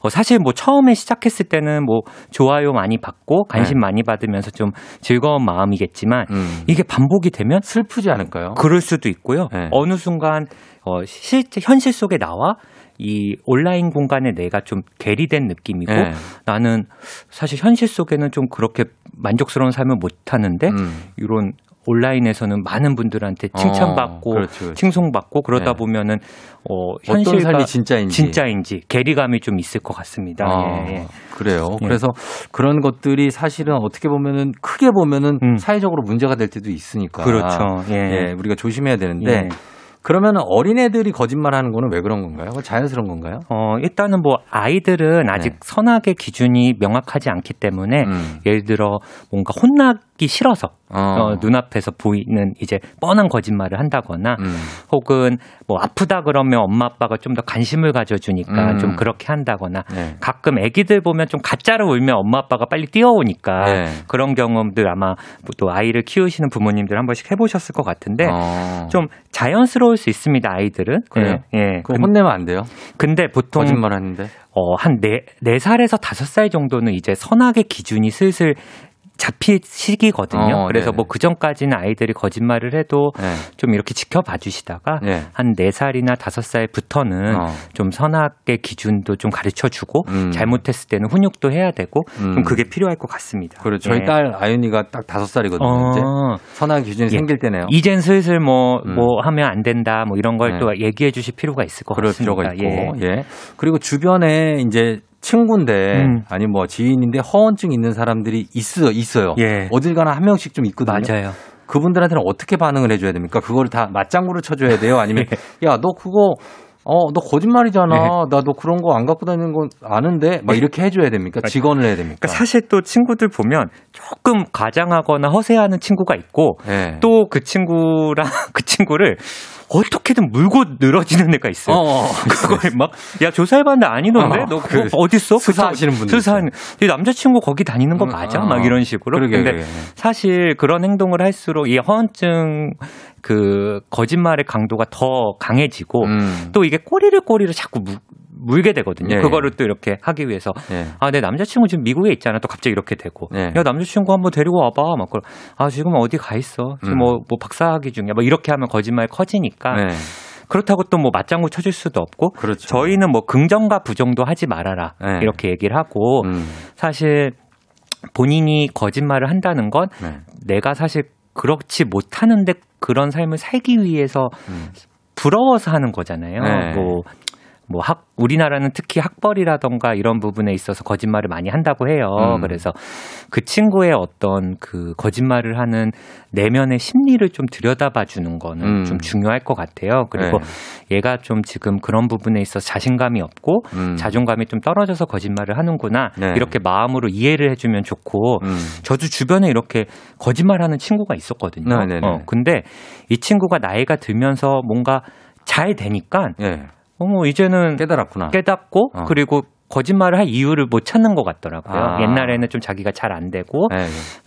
어, 사실 뭐 처음에 시작했을 때는 뭐 좋아요 많이 받고 관심 많이 받으면서 좀 즐거운 마음이겠지만 네. 음. 이게 반복이 되면 슬프지 않을까요? 그럴 수도 있고요. 네. 어느 순간 어, 실제 현실 속에 나와 이 온라인 공간에 내가 좀 괴리된 느낌이고 네. 나는 사실 현실 속에는 좀 그렇게 만족스러운 삶을 못 하는데 음. 이런 온라인에서는 많은 분들한테 칭찬받고 어, 그렇지, 그렇지. 칭송받고 그러다 네. 보면은 어, 현실과 삶이 진짜인지. 진짜인지 괴리감이 좀 있을 것 같습니다. 아, 예, 예. 그래요. 예. 그래서 그런 것들이 사실은 어떻게 보면은 크게 보면은 사회적으로 문제가 될 때도 있으니까. 음. 그렇죠. 예. 우리가 조심해야 되는데 예. 그러면 어린애들이 거짓말하는 거는 왜 그런 건가요? 자연스러운 건가요? 어, 일단은 뭐 아이들은 아직 네. 선악의 기준이 명확하지 않기 때문에 음. 예를 들어 뭔가 혼나 기 싫어서 어. 어, 눈앞에서 보이는 이제 뻔한 거짓말을 한다거나 음. 혹은 뭐 아프다 그러면 엄마 아빠가 좀 더 관심을 가져주니까 음. 좀 그렇게 한다거나 네. 가끔 애기들 보면 좀 가짜로 울면 엄마 아빠가 빨리 뛰어오니까 네. 그런 경험들 아마 또 아이를 키우시는 부모님들 한 번씩 해보셨을 것 같은데 어. 좀 자연스러울 수 있습니다 아이들은 그래요? 예, 예. 그럼 혼내면 안 돼요? 근데 보통 거짓말 하는데. 어, 한 네, 네살에서 다섯 살 정도는 이제 선악의 기준이 슬슬 잡힐 시기거든요. 어, 그래서 네네. 뭐 그 전까지는 아이들이 거짓말을 해도 네. 좀 이렇게 지켜봐 주시다가 네. 한 네살이나 다섯 살부터는 어. 좀 선악의 기준도 좀 가르쳐 주고 음. 잘못했을 때는 훈육도 해야 되고 음. 좀 그게 필요할 것 같습니다. 그리고 저희 예. 딸 아윤이가 딱 다섯 살이거든요. 어. 이제 선악 기준이 예. 생길 때네요. 이젠 슬슬 뭐, 음. 뭐 하면 안 된다, 뭐 이런 걸 네. 또 얘기해 주실 필요가 있을 것 그럴 같습니다. 필요가 있고, 예. 예. 그리고 주변에 이제 친구인데 음. 아니 뭐 지인인데 허언증 있는 사람들이 있어 있어요. 예. 어딜 가나 한 명씩 좀 있거든요. 맞아요. 그분들한테는 어떻게 반응을 해줘야 됩니까? 그걸 다 맞장구를 쳐줘야 돼요? 아니면 예. 야너 그거 어 너 거짓말이잖아. 나너 그런 거 안 갖고 다니는 건 아는데 막 이렇게 해줘야 됩니까? 직언을 해야 됩니까? 그러니까 사실 또 친구들 보면 조금 과장하거나 허세하는 친구가 있고 예. 또그 친구랑 그 친구를 어떻게든 물고 늘어지는 애가 있어요. 어, 어. 그걸 막, 야, 조사해봤는데 아니던데? 어, 너그 그거 어딨어? 수사하시는 분들 수사하는, 네 남자친구 거기 다니는 거 맞아? 어, 막 이런 식으로. 그러게, 근데 그러게. 사실 그런 행동을 할수록 이 허언증 그 거짓말의 강도가 더 강해지고 음. 또 이게 꼬리를 꼬리를 자꾸 무, 물게 되거든요. 예, 그거를 또 이렇게 하기 위해서 예. 아, 내 남자친구 지금 미국에 있잖아. 또 갑자기 이렇게 되고. 예. 야, 남자친구 한번 데리고 와봐. 막, 그러 아, 지금 어디 가 있어? 지금 음. 뭐, 뭐 박사학위 중이야. 뭐 이렇게 하면 거짓말 커지니까. 네. 그렇다고 또 뭐 맞장구 쳐줄 수도 없고. 그렇죠. 저희는 뭐 긍정과 부정도 하지 말아라. 네. 이렇게 얘기를 하고. 음. 사실 본인이 거짓말을 한다는 건 네. 내가 사실 그렇지 못하는데 그런 삶을 살기 위해서 음. 부러워서 하는 거잖아요. 네. 뭐 뭐 학, 우리나라는 특히 학벌이라던가 이런 부분에 있어서 거짓말을 많이 한다고 해요. 음. 그래서 그 친구의 어떤 그 거짓말을 하는 내면의 심리를 좀 들여다봐 주는 거는 음. 좀 중요할 것 같아요. 그리고 네. 얘가 좀 지금 그런 부분에 있어서 자신감이 없고 음. 자존감이 좀 떨어져서 거짓말을 하는구나. 네. 이렇게 마음으로 이해를 해주면 좋고 음. 저도 주변에 이렇게 거짓말하는 친구가 있었거든요. 네, 네, 네. 어, 근데 이 친구가 나이가 들면서 뭔가 잘 되니까 예. 어머 이제는 깨달았구나. 깨닫고 어. 그리고 거짓말을 할 이유를 못 찾는 것 같더라고요. 아. 옛날에는 좀 자기가 잘 안 되고 네,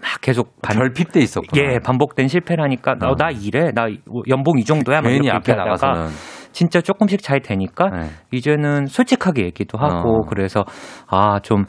막 계속 반, 결핍돼 있었구나. 예 반복된 실패라니까 나, 어. 나 이래 나 연봉 이 정도야 막 괜히 앞에 나가서는 진짜 조금씩 잘 되니까 네. 이제는 솔직하게 얘기도 하고 어. 그래서 아 좀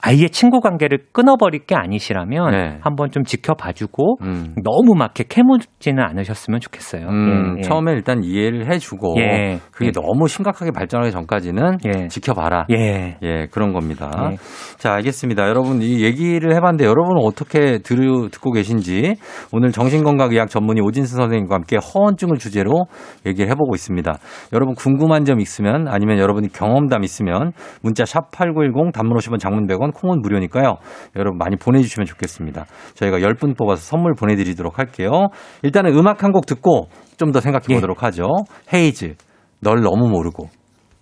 아예 친구 관계를 끊어버릴 게 아니시라면 네. 한번 좀 지켜봐주고 음. 너무 막 이렇게 캐묻지는 않으셨으면 좋겠어요. 음, 예, 예. 처음에 일단 이해를 해주고 예. 그게 예. 너무 심각하게 발전하기 전까지는 예. 지켜봐라. 예. 예, 그런 겁니다. 예. 자, 알겠습니다. 여러분, 이 얘기를 해봤는데 여러분은 어떻게 들, 듣고 계신지 오늘 정신건강의학 전문의 오진수 선생님과 함께 허언증을 주제로 얘기를 해보고 있습니다. 여러분 궁금한 점 있으면 아니면 여러분이 경험담 있으면 문자 샵 8910 단문 50원 장문 100원 콩은 무료니까요. 여러분 많이 보내주시면 좋겠습니다. 저희가 10분 뽑아서 선물 보내드리도록 할게요. 일단은 음악 한 곡 듣고 좀 더 생각해 보도록 하죠. 헤이즈, 널 너무 모르고.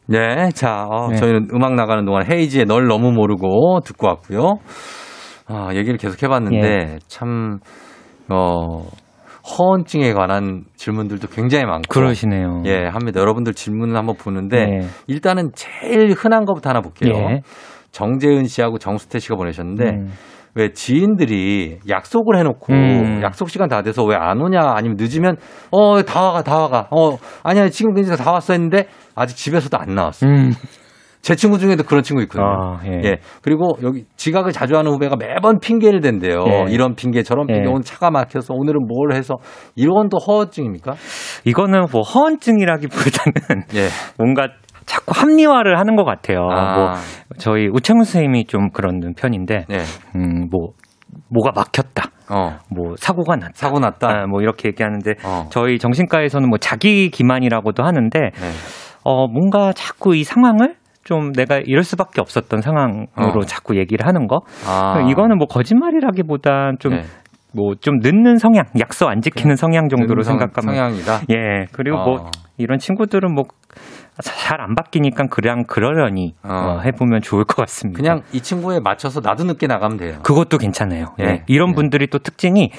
네, 자, 어, 네. 저희는 음악 나가는 동안 헤이지의 널 너무 모르고 듣고 왔고요. 아, 얘기를 계속 해봤는데 예. 참, 어, 허언증에 관한 질문들도 굉장히 많고. 그러시네요. 예, 합니다. 여러분들 질문을 한번 보는데 네. 일단은 제일 흔한 것부터 하나 볼게요. 예. 정재은 씨하고 정수태 씨가 보내셨는데 음. 왜 지인들이 약속을 해놓고 음. 약속 시간 다 돼서 왜 안 오냐 아니면 늦으면 어 다 와가 다 와가 어 아니야 지금 근처 다 왔어 했는데 아직 집에서도 안 나왔어. 음. 제 친구 중에도 그런 친구 있거든요. 아, 예. 그리고 여기 지각을 자주 하는 후배가 매번 핑계를 댄대요. 예. 이런 핑계 저런 핑계 예. 오늘 차가 막혀서 오늘은 뭘 해서 이런 또 허언증입니까? 이거는 뭐 허언증이라기보다는 예. 뭔가 자꾸 합리화를 하는 것 같아요. 아. 뭐 저희 우창훈 선생님이 좀 그런 편인데, 네. 음, 뭐 뭐가 막혔다. 어. 뭐 사고가 났다. 사고 났다. 아, 뭐 이렇게 얘기하는데 어. 저희 정신과에서는 뭐 자기 기만이라고도 하는데 네. 어 뭔가 자꾸 이 상황을 좀 내가 이럴 수밖에 없었던 상황으로 어. 자꾸 얘기를 하는 거. 아. 이거는 뭐 거짓말이라기보단 좀 네. 뭐 좀 늦는 성향, 약속 안 지키는 성향 정도로 성- 생각하면 성향이다. 예. 그리고 뭐 어. 이런 친구들은 뭐 잘 안 바뀌니까 그냥 그러려니 어. 어, 해보면 좋을 것 같습니다. 그냥 이 친구에 맞춰서 나도 늦게 나가면 돼요. 그것도 괜찮아요. 예. 예. 이런 분들이 또 특징이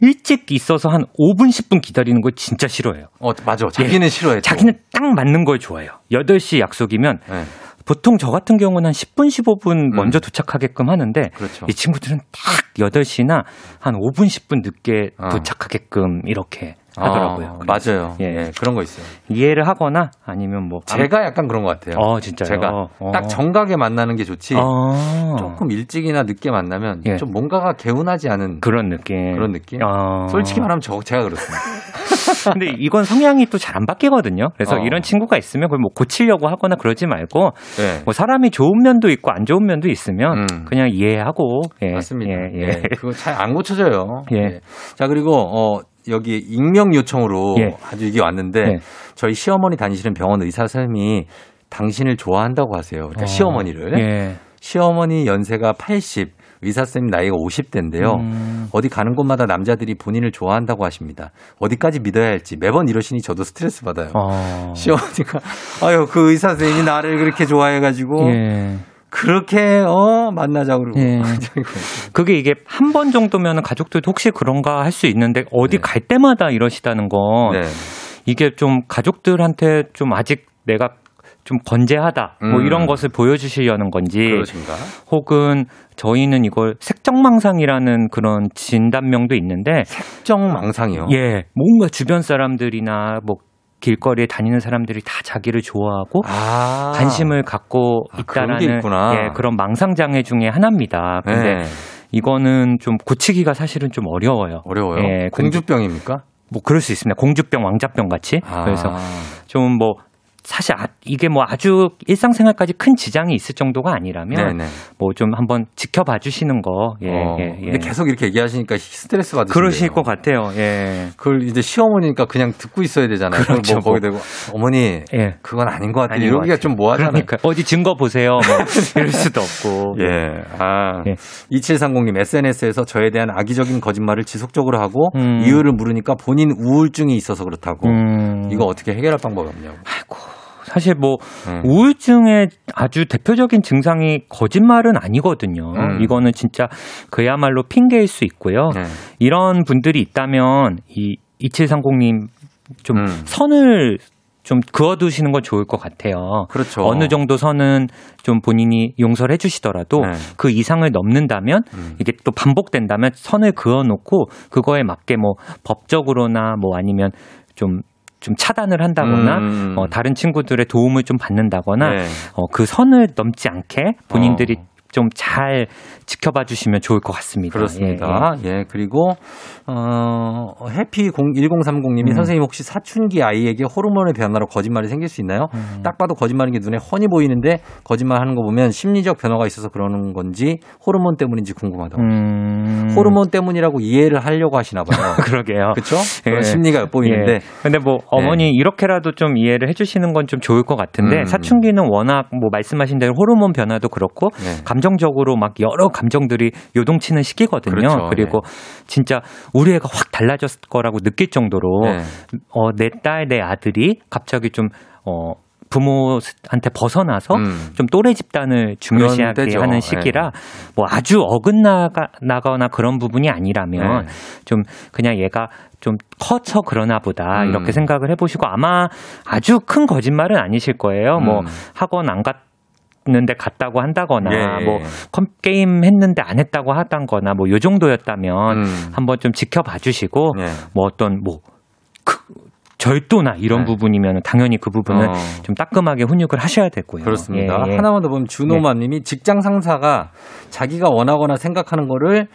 일찍 있어서 한 5분, 10분 기다리는 걸 진짜 싫어해요. 어, 맞아. 자기는 싫어해. 또. 예. 자기는 딱 맞는 걸 좋아해요. 8시 약속이면 네. 보통 저 같은 경우는 한 10분, 15분 먼저 도착하게끔 하는데 음. 그렇죠. 이 친구들은 딱 8시나 한 5분, 10분 늦게 어. 도착하게끔 이렇게 하더라고요. 어, 맞아요. 예. 예, 그런 거 있어요. 이해를 하거나 아니면 뭐 제가 약간 그런 것 같아요. 어, 진짜요? 제가 어. 딱 정각에 만나는 게 좋지. 어. 조금 일찍이나 늦게 만나면 예. 좀 뭔가가 개운하지 않은 그런 느낌. 그런 느낌? 어. 솔직히 말하면 저 제가 그렇습니다. 근데 이건 성향이 또 잘 안 바뀌거든요. 그래서 어. 이런 친구가 있으면 그걸 뭐 고치려고 하거나 그러지 말고 네. 뭐 사람이 좋은 면도 있고 안 좋은 면도 있으면 음. 그냥 이해하고 예, 맞습니다. 예, 예. 예, 그거 잘 안 고쳐져요. 예. 자 그리고 어 여기 익명 요청으로 예. 아주 이게 왔는데 예. 저희 시어머니 다니시는 병원 의사 선생님이 당신을 좋아한다고 하세요. 그러니까 어. 시어머니를 예. 시어머니 연세가 80, 의사 선생님 나이가 50대인데요. 음. 어디 가는 곳마다 남자들이 본인을 좋아한다고 하십니다. 어디까지 믿어야 할지 매번 이러시니 저도 스트레스 받아요. 어. 시어머니가 아유 그 의사 선생님이 나를 그렇게 좋아해가지고 예. 그렇게 어 만나자 그러고 예. 그게 이게 한 번 정도면 가족들도 혹시 그런가 할 수 있는데 어디 네. 갈 때마다 이러시다는 건 네. 이게 좀 가족들한테 좀 아직 내가 좀 건재하다 뭐 음. 이런 것을 보여주시려는 건지 그러신가? 혹은 저희는 이걸 색정망상이라는 그런 진단명도 있는데 정망상이요. 예 뭔가 주변 사람들이나 뭐 길거리에 다니는 사람들이 다 자기를 좋아하고 아. 관심을 갖고 아, 그런 게 있다라는. 예, 그런 망상 장애 중에 하나입니다. 근데 네. 이거는 좀 고치기가 사실은 좀 어려워요. 어려워요. 예, 공주병입니까? 뭐 그럴 수 있습니다. 공주병, 왕자병 같이. 아. 그래서 좀 뭐 사실 아, 이게 뭐 아주 일상생활까지 큰 지장이 있을 정도가 아니라면. 뭐 좀 한번 지켜봐 주시는 거. 예, 어, 예, 예. 근데 계속 이렇게 얘기하시니까 스트레스 받으시네요. 그러실 것 같아요. 예. 그걸 이제 시어머니니까 그냥 듣고 있어야 되잖아요. 그렇죠, 뭐 뭐. 되고 어머니 예. 그건 아닌 것 같아요. 이러기가 좀 뭐하잖아요. 그러니까 어디 증거 보세요. 뭐 이럴 수도 없고. 예. 아. 2730님, SNS에서 저에 대한 악의적인 거짓말을 지속적으로 하고 음. 이유를 물으니까 본인 우울증이 있어서 그렇다고. 음. 이거 어떻게 해결할 방법이 없냐고. 사실 뭐 네. 우울증의 아주 대표적인 증상이 거짓말은 아니거든요. 음. 이거는 진짜 그야말로 핑계일 수 있고요. 네. 이런 분들이 있다면 이 2730님 좀 음. 선을 좀 그어두시는 건 좋을 것 같아요. 그렇죠. 어느 정도 선은 좀 본인이 용서를 해주시더라도 네. 그 이상을 넘는다면 음. 이게 또 반복된다면 선을 그어놓고 그거에 맞게 뭐 법적으로나 뭐 아니면 좀 좀 차단을 한다거나 음. 어, 다른 친구들의 도움을 좀 받는다거나 네. 어, 그 선을 넘지 않게 본인들이 좀 잘 지켜봐 주시면 좋을 것 같습니다. 그렇습니다. 예, 그리고 어, 해피 1030 님이 음. 선생님 혹시 사춘기 아이에게 호르몬의 변화로 거짓말이 생길 수 있나요? 음. 딱 봐도 거짓말인 게 눈에 훤히 보이는데 거짓말 하는 거 보면 심리적 변화가 있어서 그러는 건지 호르몬 때문인지 궁금하다고. 음. 호르몬 때문이라고 이해를 하려고 하시나 봐요. 그러게요. 그렇죠? 예. 심리가 엿보이는데 예. 근데 뭐 어머니 이렇게라도 좀 이해를 해 주시는 건 좀 좋을 것 같은데 음. 사춘기는 워낙 뭐 말씀하신 대로 호르몬 변화도 그렇고 네. 감정적으로 막 여러 감정들이 요동치는 시기거든요. 그렇죠. 리고 진짜 우리 애가 확 달라졌을 거라고 느낄 정도로 네. 어, 내 딸, 내 아들이 갑자기 좀 어, 부모한테 벗어나서 음. 좀 또래 집단을 중요시하게 때죠. 하는 시기라 뭐 아주 어긋나가 나거나 그런 부분이 아니라면 네. 좀 그냥 얘가 좀 커서 그러나 보다 음. 이렇게 생각을 해보시고 아마 아주 큰 거짓말은 아니실 거예요. 뭐 음. 학원 안 갔. 는데 갔다고 한다거나 예. 뭐 컴- 게임 했는데 안 했다고 하던거나 뭐 요 정도였다면 음. 한번 좀 지켜봐 주시고 네. 뭐 어떤 뭐 그, 절도나 이런 네. 부분이면 당연히 그 부분은 어. 좀 따끔하게 훈육을 하셔야 되고요. 그렇습니다. 예, 예. 하나만 더 보면 주노맘 님이 직장 상사가 자기가 원하거나 생각하는 거를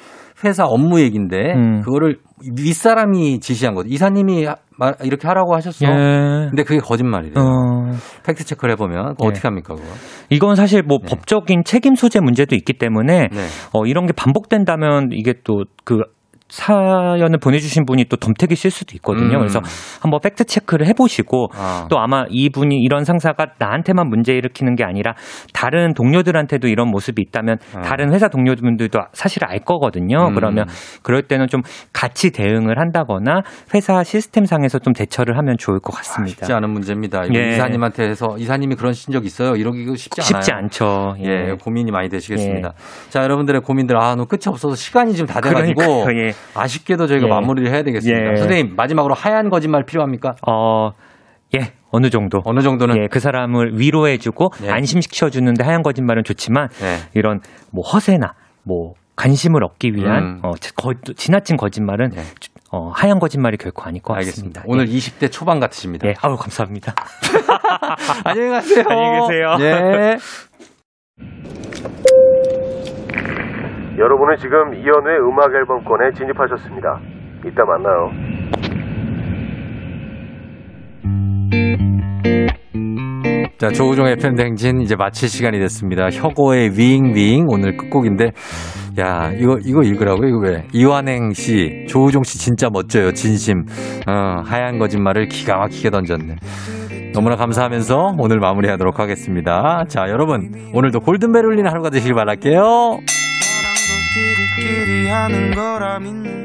회사 업무 얘기인데 음. 그거를 윗사람이 지시한 거죠. 이사님이 하- 말- 이렇게 하라고 하셨어. 예. 근데 그게 거짓말이래요. 어. 팩트 체크를 해보면 예. 어떻게 합니까 그거? 이건 사실 뭐 법적인 책임 소재 문제도 있기 때문에 네. 어, 이런 게 반복된다면 이게 또 그 사연을 보내주신 분이 또 덤터기 쓸 수도 있거든요. 음. 그래서 한번 팩트 체크를 해보시고 아. 또 아마 이분이 이런 상사가 나한테만 문제 일으키는 게 아니라 다른 동료들한테도 이런 모습이 있다면 아. 다른 회사 동료분들도 사실 알 거거든요. 음. 그러면 그럴 때는 좀 같이 대응을 한다거나 회사 시스템상에서 좀 대처를 하면 좋을 것 같습니다. 쉽지 않은 문제입니다. 예. 이사님한테 해서 이사님이 그러신 적 있어요? 이러기가 쉽지 않아요. 쉽지 않죠. 예, 고민이 많이 되시겠습니다. 자, 여러분들의 고민들, 아, 너 끝이 없어서 시간이 지금 다 돼가지고, 그러니까요, 예. 아쉽게도 저희가 예. 마무리를 해야 되겠습니다. 예. 선생님, 마지막으로 하얀 거짓말 필요합니까? 어, 예, 어느 정도. 어느 정도는? 예, 그 사람을 위로해주고 예. 안심시켜 주는데 하얀 거짓말은 좋지만 예. 이런 뭐 허세나 뭐 관심을 얻기 위한 음. 어, 거- 지나친 거짓말은 예. 어, 하얀 거짓말이 결코 아닐 것 알겠습니다. 같습니다. 오늘 20대 초반 같으십니다. 예, 아우 감사합니다. 안녕히 가세요. 안녕히 계세요. 예. 여러분은 지금 이현우의 음악 앨범권에 진입하셨습니다. 이따 만나요. 자, 조우종 FM 댕진 이제 마칠 시간이 됐습니다. 혁오의 윙윙 오늘 끝곡인데, 야, 이거, 이거 읽으라고, 이거 왜? 이완행 씨, 조우종 씨 진짜 멋져요, 진심. 어, 하얀 거짓말을 기가 막히게 던졌네. 너무나 감사하면서 오늘 마무리하도록 하겠습니다. 자, 여러분, 오늘도 골든벨 울리는 하루가 되시길 바랄게요. 끼리끼리 하는 거라 믿는 나